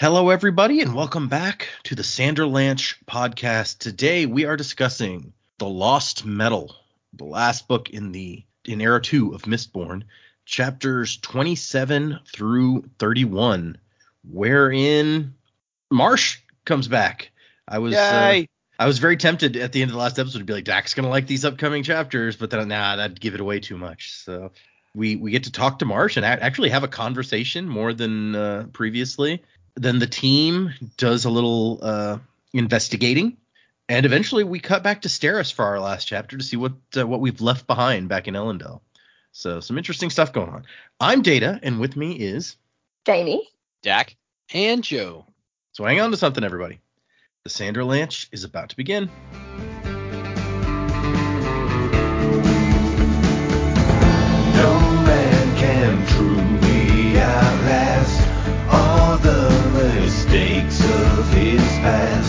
Hello, everybody, and welcome back to the Sanderlanche podcast. Today we are discussing The Lost Metal, the last book in the in era two of Mistborn, chapters 27 through 31, wherein Marsh comes back. I was uh, I was very tempted at the end of the last episode to be like, Dac's gonna like these upcoming chapters, but then nah, that'd give it away too much. So we we get to talk to Marsh and actually have a conversation more than uh, previously then the team does a little uh, investigating, and eventually we cut back to Steris for our last chapter to see what uh, what we've left behind back in Elendel. So some interesting stuff going on. I'm Data, and with me is Jamie, Dac, and Joe. So hang on to something, everybody. The Sanderlanche is about to begin. despair.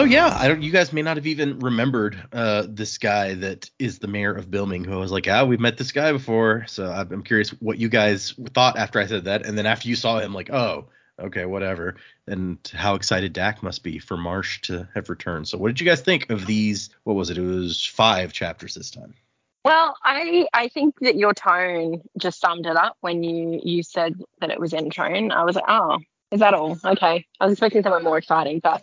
So yeah, I don't. You guys may not have even remembered uh, this guy that is the mayor of Bilming, who I was like, ah, we've met this guy before. So I'm curious what you guys thought after I said that, and then after you saw him, like, oh, okay, whatever, and how excited Dac must be for Marsh to have returned. So what did you guys think of these? What was it? It was five chapters this time. Well, I I think that your tone just summed it up when you you said that it was in tone. I was like, oh, is that all? Okay. I was expecting something more exciting, but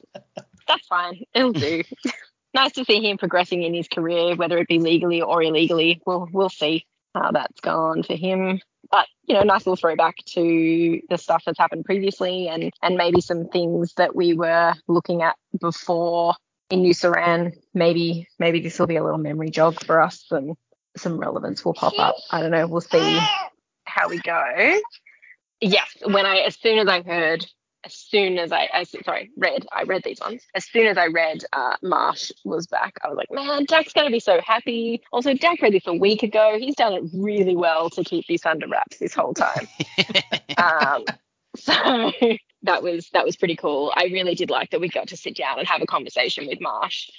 that's fine. It'll do. nice to see him progressing in his career, whether it be legally or illegally. We'll we'll see how that's gone for him. But you know, nice little throwback to the stuff that's happened previously, and and maybe some things that we were looking at before in New Seran. Maybe maybe this will be a little memory jog for us, and some relevance will pop up. I don't know. We'll see how we go. Yes, when I as soon as I heard as soon as I, I sorry, read, I read these ones. As soon as I read uh, Marsh was back, I was like, man, Dac's going to be so happy. Also, Dak read this a week ago. He's done it really well to keep this under wraps this whole time. um, so that was that was pretty cool. I really did like that we got to sit down and have a conversation with Marsh.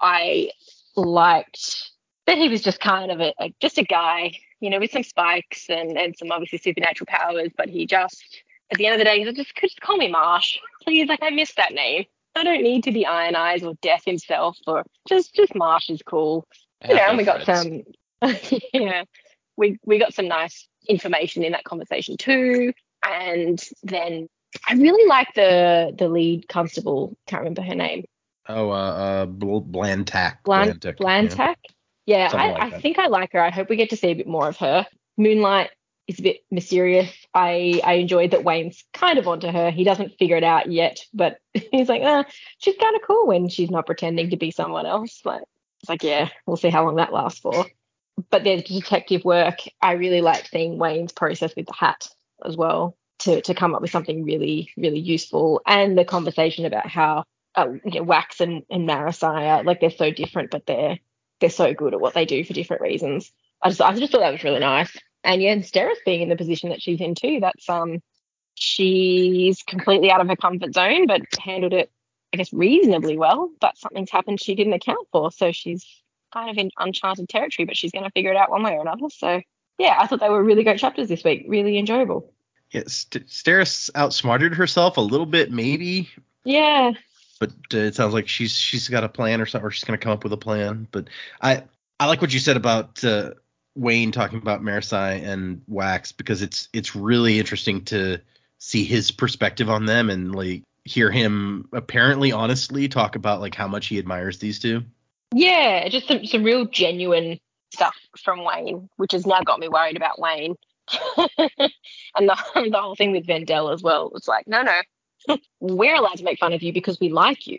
I liked that he was just kind of a, a just a guy, you know, with some spikes and and some obviously supernatural powers, but he just at the end of the day, he's like, just, just call me Marsh, please. Like I missed that name. I don't need to be Iron Eyes or Death himself, or just just Marsh is cool. You know, and we got some, yeah, we we got some nice information in that conversation too. And then I really like the the lead constable. Can't remember her name. Oh, uh, uh Blantack. Bland, Blantack. Blantack. Yeah, yeah I, like I think I like her. I hope we get to see a bit more of her. Moonlight is a bit mysterious. I I enjoyed that Wayne's kind of onto her. He doesn't figure it out yet, but he's like, ah, she's kind of cool when she's not pretending to be someone else. But it's like, yeah, we'll see how long that lasts for. But the detective work, I really liked seeing Wayne's process with the hat as well to to come up with something really really useful, and the conversation about how uh, you know, Wax and and Marasi, like they're so different, but they're they're so good at what they do for different reasons. I just I just thought that was really nice and yeah, Steris being in the position that she's in too, that's um she's completely out of her comfort zone, but handled it, I guess, reasonably well. But something's happened she didn't account for, so she's kind of in uncharted territory, but she's going to figure it out one way or another. So yeah, I thought they were really great chapters this week, really enjoyable. Yeah, St- Steris outsmarted herself a little bit, maybe. Yeah. But uh, it sounds like she's she's got a plan or something, or she's going to come up with a plan. But I I like what you said about uh, Wayne talking about Marasi and Wax because it's it's really interesting to see his perspective on them and like hear him apparently honestly talk about like how much he admires these two. Yeah, just some, some real genuine stuff from Wayne, which has now got me worried about Wayne. and the, the whole thing with VenDell as well. It's like, no, no, we're allowed to make fun of you because we like you.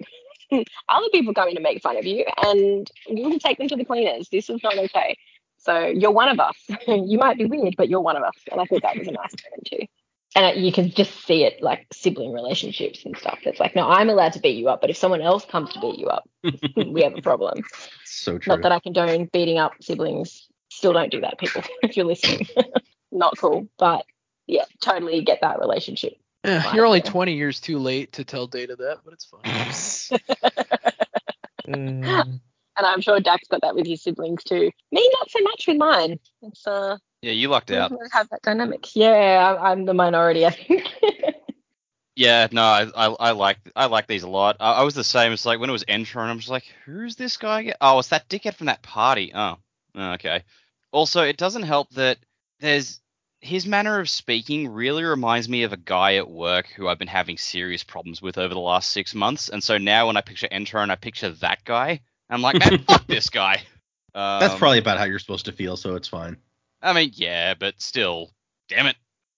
Other people are going to make fun of you and you will take them to the cleaners. This is not okay. So you're one of us. you might be weird, but you're one of us. And I thought that was a nice turn too. and you can just see it like sibling relationships and stuff. It's like, no, I'm allowed to beat you up, but if someone else comes to beat you up, we have a problem. So true. Not that I condone beating up siblings. Still don't do that, people, if you're listening. Not cool. But yeah, totally get that relationship. Yeah, Fine, you're only 20 years too late to tell Data that, but it's fine. Mm. And I'm sure Dax got that with his siblings too. Me, not so much with mine. It's uh, Yeah, you lucked out. have that dynamic. Yeah, I- I'm the minority, I think. Yeah, no, I, I I like I like these a lot. I, I was the same. It's like when it was Entrone, I'm just like, who's this guy? again? Oh, it's that dickhead from that party. Oh, oh, okay. Also, it doesn't help that there's his manner of speaking really reminds me of a guy at work who I've been having serious problems with over the last six months. And so now when I picture Entrone, I picture that guy. I'm like, man, fuck this guy. Um, That's probably about how you're supposed to feel, so it's fine. I mean, yeah, but still, damn it.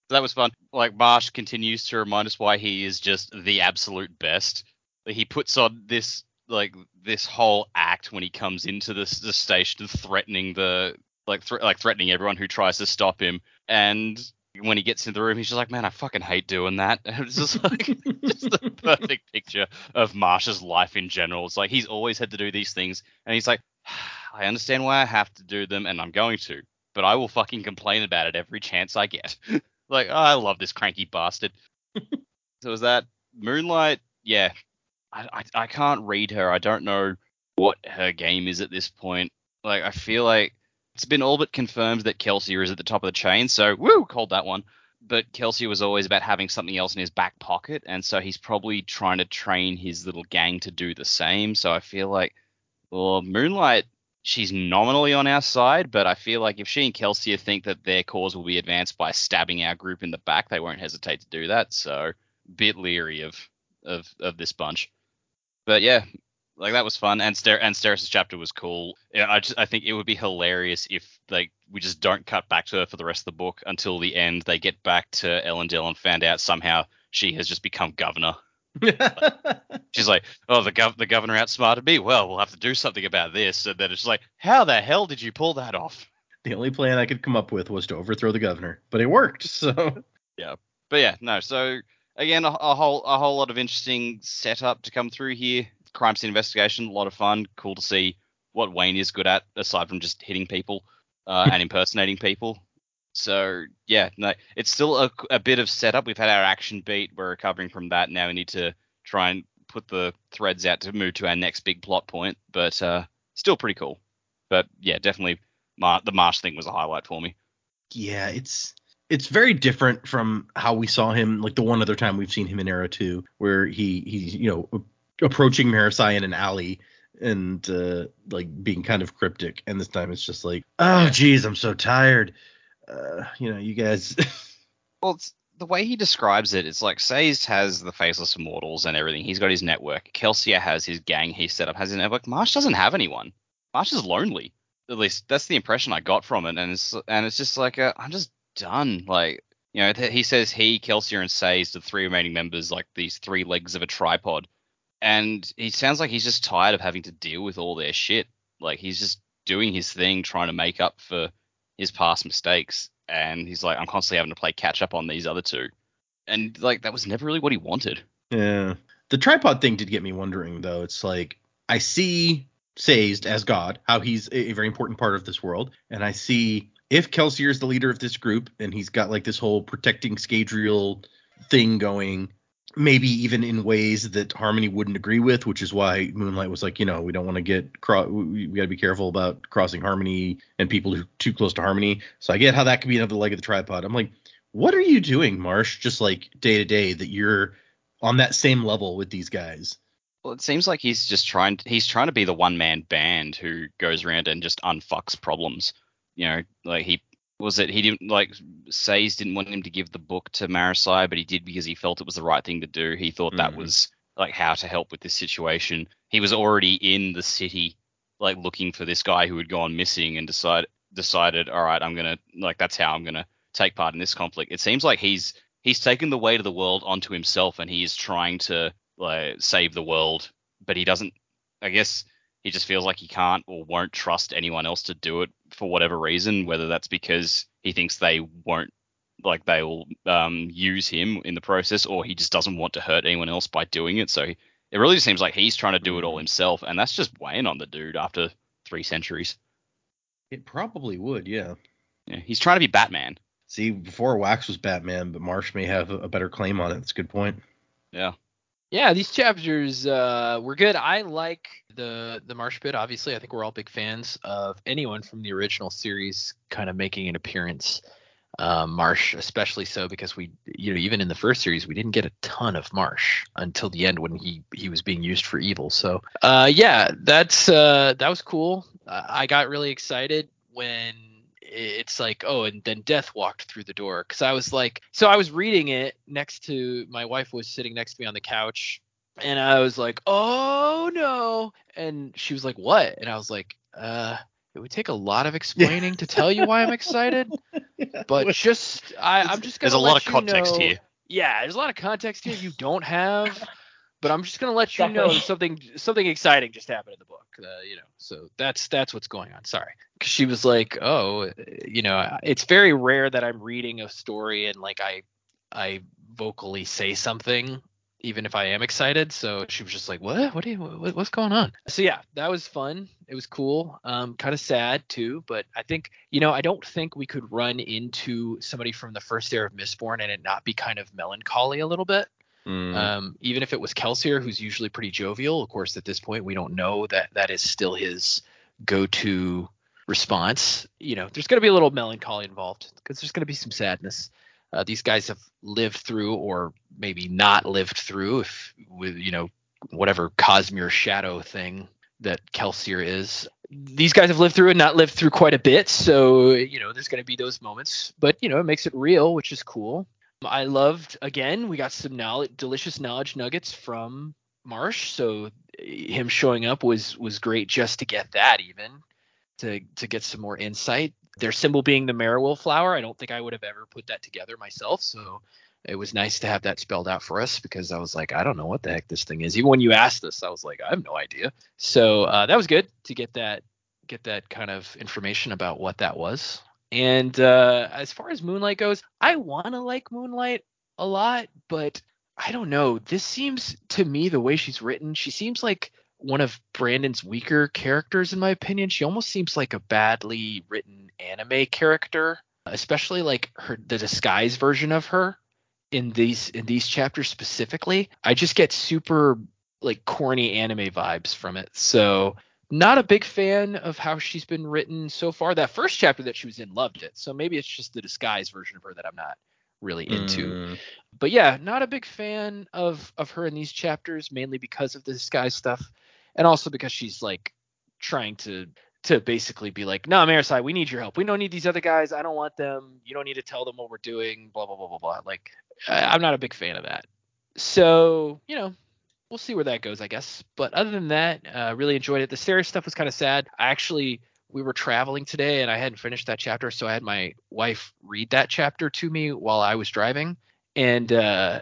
That was fun. Like Marsh continues to remind us why he is just the absolute best. He puts on this like this whole act when he comes into the, the station, threatening the like thr like threatening everyone who tries to stop him. And when he gets in the room, he's just like, "Man, I fucking hate doing that." And it's just like just the perfect picture of Marsh's life in general. It's like he's always had to do these things, and he's like, "I understand why I have to do them, and I'm going to." but I will fucking complain about it every chance I get. like, oh, I love this cranky bastard. so is that Moonlight? Yeah, I, I I can't read her. I don't know what her game is at this point. Like, I feel like it's been all but confirmed that Kelsier is at the top of the chain. So woo, called that one. But Kelsier was always about having something else in his back pocket, and so he's probably trying to train his little gang to do the same. So I feel like, well, Moonlight she's nominally on our side, but I feel like if she and Kelsey think that their cause will be advanced by stabbing our group in the back, they won't hesitate to do that. So, bit leery of of of this bunch. But yeah, like that was fun, and Ster- and Steris' chapter was cool. Yeah, I just I think it would be hilarious if like we just don't cut back to her for the rest of the book until the end. They get back to Ellen Elendel and found out somehow she has just become governor. She's like, "Oh, the gov- the governor outsmarted me. Well, we'll have to do something about this." And then it's like, "How the hell did you pull that off?" the only plan I could come up with was to overthrow the governor, but it worked. So yeah, But yeah, no. So again, a, a whole a whole lot of interesting setup to come through here. Crime scene investigation, a lot of fun. Cool to see what Wayne is good at aside from just hitting people uh, and impersonating people. So yeah, no, it's still a, a bit of setup. We've had our action beat. We're recovering from that. Now we need to try and put the threads out to move to our next big plot point. But uh, still pretty cool. But yeah, definitely Mar- the Marsh thing was a highlight for me. yeah, it's it's very different from how we saw him like the one other time we've seen him in Era 2 where he he's you know approaching Marasi in an alley and uh like being kind of cryptic and this time it's just like oh geez I'm so tired uh you know you guys Well, the way he describes it, it's like Sazed has the faceless immortals and everything. He's got his network. Kelsier has his gang he set up, has his network. Marsh doesn't have anyone. Marsh is lonely. At least that's the impression I got from it. And it's and it's just like uh, I'm just done. Like you know, th- he says he, Kelsier, and Sazed, the three remaining members, like these three legs of a tripod. And he sounds like he's just tired of having to deal with all their shit. Like he's just doing his thing, trying to make up for his past mistakes. And he's like, I'm constantly having to play catch up on these other two. And like that was never really what he wanted. Yeah. The tripod thing did get me wondering though. It's like I see Sazed as God, how he's a very important part of this world, and I see if Kelsier is the leader of this group and he's got like this whole protecting Scadrial thing going, maybe even in ways that Harmony wouldn't agree with, which is why Moonlight was like, you know, we don't want to get cro- we, we got to be careful about crossing Harmony and people who too close to Harmony. So I get how that could be another leg of the tripod. I'm like, what are you doing, Marsh? Just like day to day that you're on that same level with these guys. Well, it seems like he's just trying. He's trying to be the one man band who goes around and just unfucks problems. You know, like he was it. He didn't like Sazed didn't want him to give the book to Marasi, but he did because he felt it was the right thing to do. He thought that Mhm. was like how to help with this situation. He was already in the city, like looking for this guy who had gone missing, and decide decided, all right, I'm gonna like that's how I'm gonna take part in this conflict. It seems like he's he's taken the weight of the world onto himself, and he is trying to like save the world, but he doesn't. I guess he just feels like he can't or won't trust anyone else to do it for whatever reason, whether that's because he thinks they won't like they will um, use him in the process, or he just doesn't want to hurt anyone else by doing it. So it really just seems like he's trying to do it all himself, and that's just weighing on the dude after three centuries. It probably would, yeah. Yeah, he's trying to be Batman. See, before Wax was Batman, but Marsh may have a better claim on it. That's a good point. Yeah. Yeah, these chapters uh, were good. I like the the Marsh bit. Obviously, I think we're all big fans of anyone from the original series kind of making an appearance. Um, Marsh, especially so because we, you know, even in the first series, we didn't get a ton of Marsh until the end when he he was being used for evil. So, uh, yeah, that's uh, that was cool. Uh, I got really excited when it's like oh and then death walked through the door. Because i was like so i was reading it next to my wife was sitting next to me on the couch and i was like oh no. And she was like what? And i was like uh it would take a lot of explaining to tell you why i'm excited but just I, i'm just gonna There's a lot of context know- here. yeah there's a lot of context here you don't have but i'm just gonna let you know something something exciting just happened in the book uh, you know so that's that's what's going on. Sorry, because she was like oh you know it's very rare that i'm reading a story and like i i vocally say something even if i am excited. So she was just like what? What, you, what what's going on? So yeah that was fun. It was cool. Um kind of sad too but i think you know i don't think we could run into somebody from the first era of mistborn and it not be kind of melancholy a little bit Mm. um, even if it was Kelsier, who's usually pretty jovial, of course, at this point, we don't know that that is still his go-to response. You know, there's going to be a little melancholy involved because there's going to be some sadness. Uh, these guys have lived through, or maybe not lived through, if with you know whatever Cosmere shadow thing that Kelsier is. These guys have lived through and not lived through quite a bit, so you know there's going to be those moments. But you know, it makes it real, which is cool. I loved again. We got some knowledge, delicious knowledge nuggets from Marsh. So him showing up was was great just to get that even to to get some more insight. Their symbol being the Marigold flower. I don't think I would have ever put that together myself. So it was nice to have that spelled out for us because I was like, I don't know what the heck this thing is. Even when you asked us, I was like, I have no idea. So uh, that was good to get that get that kind of information about what that was. And uh, as far as Moonlight goes, I want to like Moonlight a lot, but I don't know. This seems to me the way she's written, she seems like one of Brandon's weaker characters in my opinion. She almost seems like a badly written anime character, especially like her the disguise version of her in these in these chapters specifically. I just get super like corny anime vibes from it. So not a big fan of how she's been written so far. That first chapter that she was in, loved it. So maybe it's just the disguise version of her that I'm not really into. Mm. But yeah, not a big fan of of her in these chapters, mainly because of the disguise stuff, and also because she's like trying to to basically be like, no, Marasi, we need your help. We don't need these other guys. I don't want them. You don't need to tell them what we're doing. Blah blah blah blah blah. Like, I, I'm not a big fan of that. So you know, we'll see where that goes, I guess. But other than that, uh, really enjoyed it. The Sarah stuff was kind of sad. I actually we were traveling today and I hadn't finished that chapter, so I had my wife read that chapter to me while I was driving, and uh,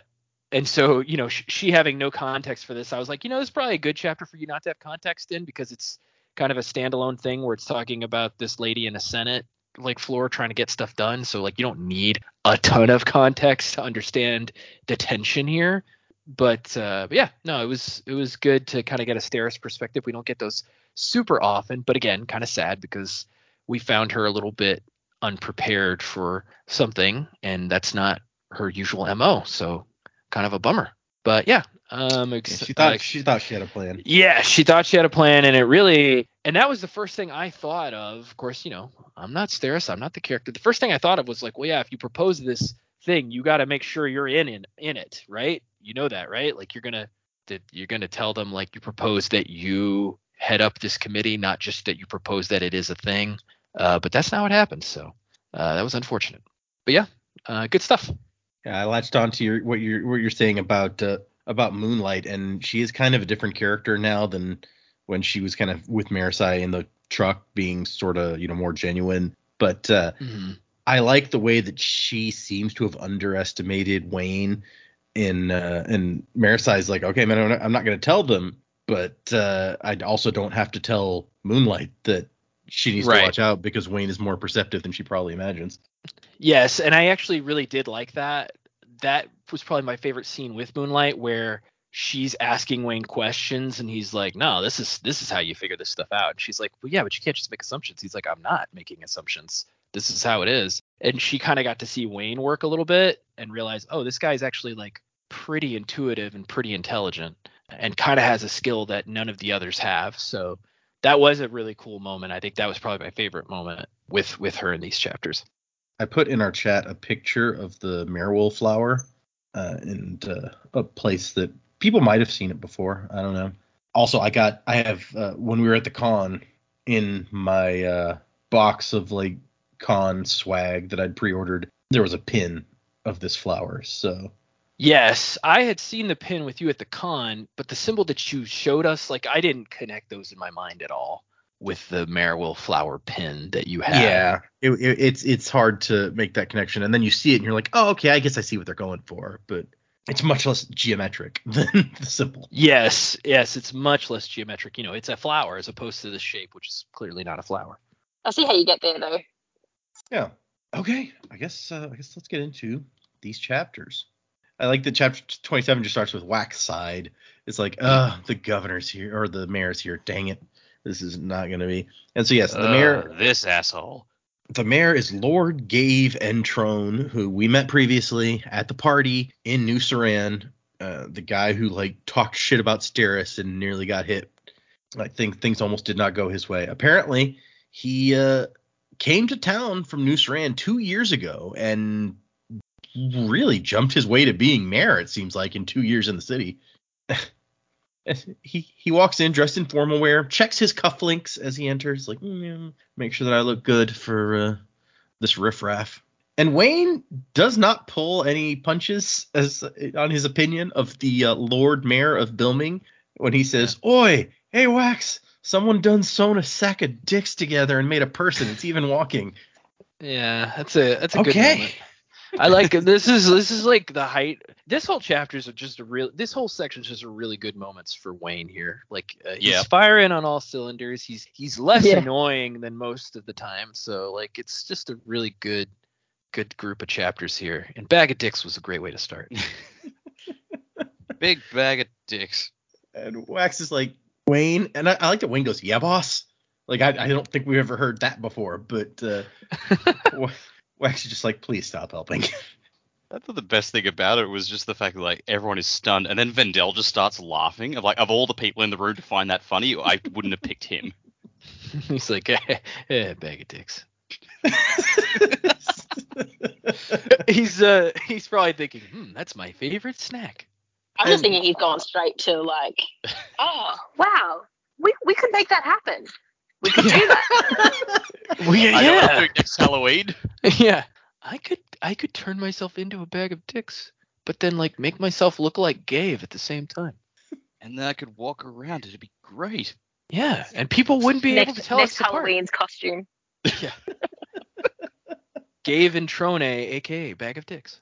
and so you know sh- she having no context for this, I was like, you know, this is probably a good chapter for you not to have context in because it's kind of a standalone thing where it's talking about this lady in a Senate like floor trying to get stuff done. So like you don't need a ton of context to understand the tension here but uh, but yeah, no, it was it was good to kind of get a Steris perspective. We don't get those super often, but again, kind of sad because we found her a little bit unprepared for something, and that's not her usual mo. So kind of a bummer. But yeah, um, Yeah, she thought uh, she thought she had a plan. yeah, she thought she had a plan, and it really, and that was the first thing I thought of. Of course, you know, I'm not Steris, I'm not the character. The first thing I thought of was like, well, yeah, if you propose this thing, you got to make sure you're in, in in it, right? You know that, right? Like you're gonna that you're gonna tell them like you propose that you head up this committee, not just that you propose that it is a thing. Uh, but that's not what happened. So uh, that was unfortunate. But yeah, uh, good stuff. Yeah, I latched on to your what you're what you're saying about uh, about Moonlight, and she is kind of a different character now than when she was kind of with Marasi in the truck, being sort of you know more genuine. But uh, I like the way that she seems to have underestimated Wayne. In uh, and Marasi's like, okay, man, I'm not, I'm not going to tell them, but uh, I also don't have to tell Moonlight that she needs Right. to watch out because Wayne is more perceptive than she probably imagines. Yes, and I actually really did like that. That was probably my favorite scene with Moonlight where she's asking Wayne questions and he's like, "No, this is this is how you figure this stuff out." And she's like, "Well, yeah, but you can't just make assumptions." He's like, "I'm not making assumptions. This is how it is." And she kind of got to see Wayne work a little bit and realize, "Oh, this guy's actually like pretty intuitive and pretty intelligent and kind of has a skill that none of the others have." So that was a really cool moment. I think that was probably my favorite moment with with her in these chapters. I put in our chat a picture of the Marewill flower uh, and uh, a place that people might have seen it before. I don't know. Also, I got I have uh, when we were at the con in my uh, box of like con swag that I'd pre-ordered. There was a pin of this flower. So Yes, I had seen the pin with you at the con, but the symbol that you showed us, like I didn't connect those in my mind at all with the Marewill flower pin that you had. yeah, it, it, it's it's hard to make that connection, and then you see it and you're like, oh, okay, I guess I see what they're going for, but it's much less geometric than the symbol. Yes, yes, it's much less geometric. You know, it's a flower as opposed to the shape, which is clearly not a flower. I see how you get there though. Yeah. Okay. I guess uh, I guess let's get into these chapters. I like that chapter 27 just starts with wax side. It's like, uh, the governor's here or the mayor's here. Dang it. This is not going to be. And so yes, the mayor this asshole. the mayor is Lord Gave Entrone, who we met previously at the party in New Seran. Uh, the guy who like talked shit about Steris and nearly got hit. I think things almost did not go his way. Apparently, he uh, came to town from New Seran two years ago and really jumped his way to being mayor. It seems like in two years in the city. he he walks in dressed in formal wear, checks his cufflinks as he enters, like "Mm, make sure that I look good for uh, this riffraff. And Wayne does not pull any punches as on his opinion of the uh, Lord Mayor of Bilming when he says, "Oi, hey Wax, someone done sewn a sack of dicks together and made a person. It's even walking." Yeah, that's a that's a good Okay. moment. I like. This is this is like the height. This whole chapter is just a real. This whole section is just a really good moments for Wayne here. Like uh, he's Yeah. firing on all cylinders. He's he's less Yeah. annoying than most of the time. So like it's just a really good good group of chapters here. And Bag of Dicks was a great way to start. Big bag of dicks. And Wax is like, Wayne, and I, I like that Wayne goes, "Yeah, boss." Like I, I don't think we've ever heard that before, but uh, Wa- Wax is just like, "Please stop helping." I thought the best thing about it was just the fact that like everyone is stunned, and then VenDell just starts laughing. Of like of all the people in the room to find that funny, I wouldn't have picked him. he's like, eh, eh, Bag of Dicks. he's uh he's probably thinking, hmm, that's my favorite snack. I'm just thinking he's gone straight to like, oh wow, we we could make that happen. We could do that. Well, yeah, I I'm yeah. next Halloween. yeah. I could I could turn myself into a bag of dicks, but then like make myself look like Gabe at the same time. And then I could walk around. It'd be great. Yeah, and people wouldn't be able to tell next us apart. Halloween's costume. Yeah. Gave Entrone, aka Bag of Dicks.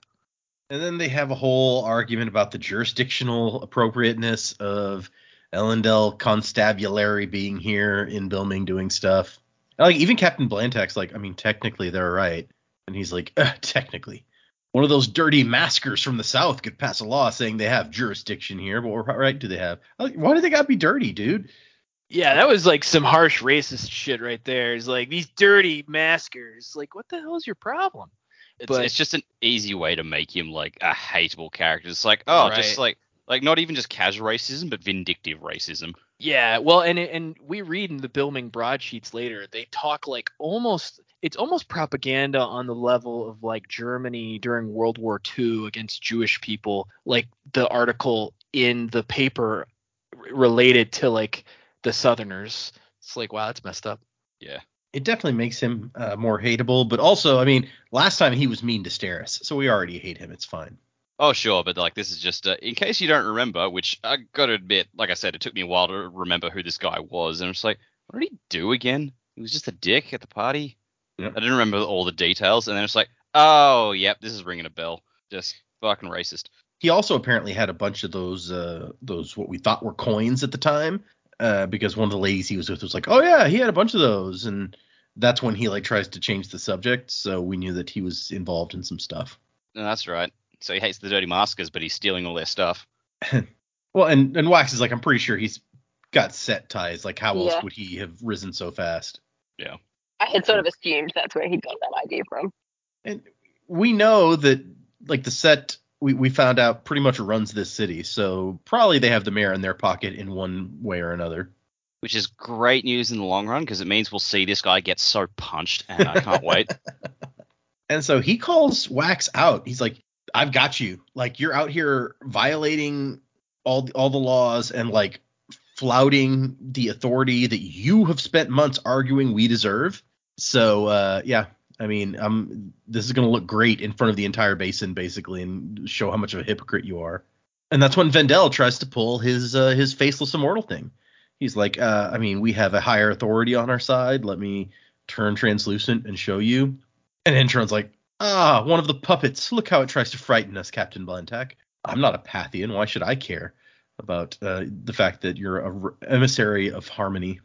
And then they have a whole argument about the jurisdictional appropriateness of Elendel Constabulary being here in Bilming doing stuff. And, Like even Captain Blantack's like, I mean, technically they're right, and he's like, "Uh, technically. One of those dirty maskers from the south could pass a law saying they have jurisdiction here, but what right do they have? Like, Why do they gotta be dirty, dude? Yeah, that was like some harsh racist shit right there. It's like these dirty maskers. Like, what the hell is your problem? It's, But- it's just an easy way to make him like a hateable character. It's like, oh, just like like not even just casual racism, but vindictive racism. Yeah, well, and and we read in the Bilming broadsheets later, they talk like almost it's almost propaganda on the level of like Germany during World War II against Jewish people, like the article in the paper related to like the Southerners. It's like, wow, that's messed up. Yeah. It definitely makes him uh, more hateable, but also, I mean, last time he was mean to Steris, so we already hate him. It's fine. Oh, sure, but like this is just uh, in case you don't remember, which I got to admit, like I said, it took me a while to remember who this guy was, and I'm just like, what did he do again? He was just a dick at the party. Yep. I didn't remember all the details, and then it's like, oh, yep, this is ringing a bell. Just fucking racist. he also apparently had a bunch of those uh those what we thought were coins at the time uh, because one of the ladies he was with was like, "Oh yeah, he had a bunch of those," and that's when he like tries to change the subject. So we knew that he was involved in some stuff. No, that's right. So he hates the dirty maskers, but he's stealing all their stuff. Well, and and Wax is like, I'm pretty sure he's got set ties. Like, how else Yeah. would he have risen so fast? Yeah. I had sort of assumed that's where he got that idea from. And we know that like the set we, we found out pretty much runs this city, so probably they have the mayor in their pocket in one way or another. Which is great news in the long run because it means we'll see this guy get so punched, and I can't wait. And so he calls Wax out. He's like, "I've got you. Like you're out here violating all all the laws and like flouting the authority that you have spent months arguing we deserve." So uh, yeah, I mean, um, this is gonna look great in front of the entire basin, basically, and show how much of a hypocrite you are. And that's when VenDell tries to pull his uh, his faceless immortal thing. He's like, uh, I mean, we have a higher authority on our side. Let me turn translucent and show you. And Intron's like, ah, one of the puppets. Look how it tries to frighten us, Captain Blantac. I'm not a Pathian. Why should I care about uh, the fact that you're a r- emissary of harmony?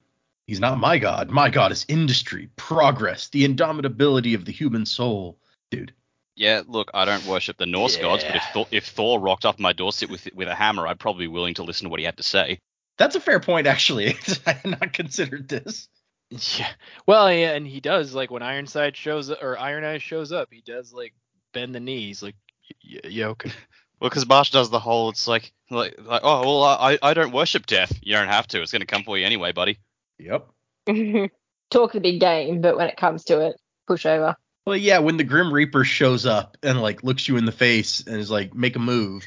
He's not my god. My god is industry, progress, the indomitability of the human soul. Dude, Yeah, look, I don't worship the Norse gods, but if Thor, if Thor rocked up my doorstep with with a hammer, I'd probably be willing to listen to what he had to say. that's a fair point, actually. I had not considered this. Yeah. Well, yeah, and he does like when Ironside shows up or Iron Eyes shows up, he does like bend the knees, like, yeah, yeah okay. Well, because Marsh does the whole, it's like, like, like, oh, well, I, I don't worship death. You don't have to. It's going to come for you anyway, buddy. Yep. Talk the big game, but when it comes to it, push over. Well, yeah, when the Grim Reaper shows up and like looks you in the face and is like, make a move.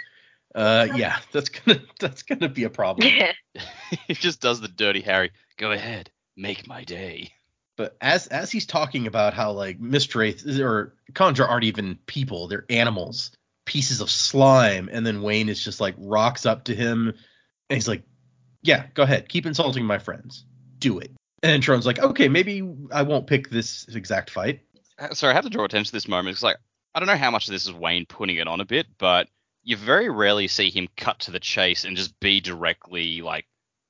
Uh, yeah, that's gonna that's gonna be a problem. Yeah. he just does the dirty Harry. Go ahead, make my day. But as as he's talking about how like Mistwraith or Conjure aren't even people, they're animals, pieces of slime, and then Wayne is just like rocks up to him and he's like, Yeah, go ahead, keep insulting my friends. Do it. Entrone's like, Okay, maybe I won't pick this exact fight. Uh, Sorry, I have to draw attention to this moment. It's like, I don't know how much of this is Wayne putting it on a bit, but you very rarely see him cut to the chase and just be directly like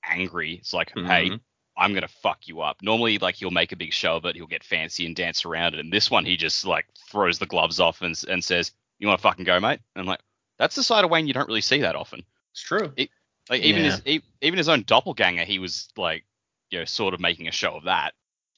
angry. It's like, hey, Mhm. I'm gonna fuck you up. Normally, like he'll make a big show of it, he'll get fancy and dance around it. And this one, he just like throws the gloves off and and says, "You want to fucking go, mate?" And I'm like, that's the side of Wayne you don't really see that often. It's true. Like even Yeah. his e- even his own doppelganger, he was like, you know, sort of making a show of that.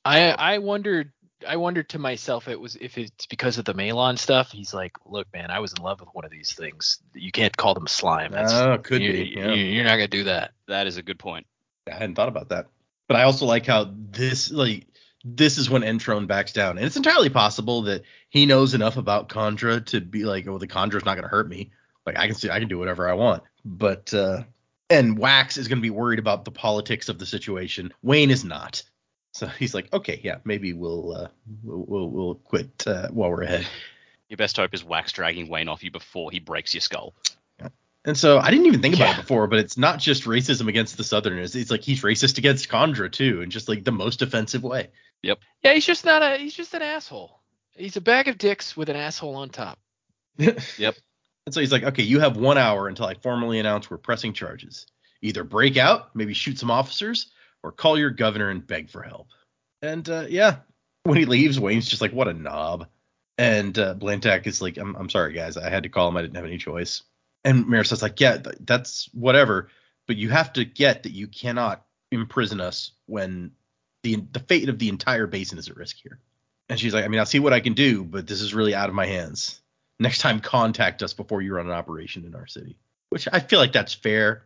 I um, I wondered I wondered to myself it was if it's because of the MeLaan stuff. He's like, look, man, I was in love with one of these things. You can't call them slime. That's Oh, could you, be. Yeah. you- You're not gonna do that. That is a good point. I hadn't thought about that. But I also like how this like this is when Entrone backs down. And it's entirely possible that he knows enough about kandra to be like, oh, the kandra's not gonna hurt me. Like I can see I can do whatever I want. But uh and Wax is gonna be worried about the politics of the situation. Wayne is not. So he's like, okay, yeah, maybe we'll uh we'll we'll, quit uh, while we're ahead. Your best hope is Wax dragging Wayne off you before he breaks your skull. And so I didn't even think about Yeah. it before, but it's not just racism against the Southerners. It's like he's racist against kandra too, in just like the most offensive way. Yep. Yeah, he's just not a he's just an asshole. He's a bag of dicks with an asshole on top. Yep. And so he's like, okay, you have one hour until I formally announce we're pressing charges. Either break out, maybe shoot some officers, or call your governor and beg for help. And uh, yeah, when he leaves, Wayne's just like, what a knob. And uh, Blantac is like, I'm, I'm sorry, guys. I had to call him. I didn't have any choice. And Marasi's like, yeah, that's whatever. But you have to get that you cannot imprison us when the the fate of the entire basin is at risk here. And she's like, I mean, I'll see what I can do, but this is really out of my hands. Next time, contact us before you run an operation in our city. Which I feel like that's fair.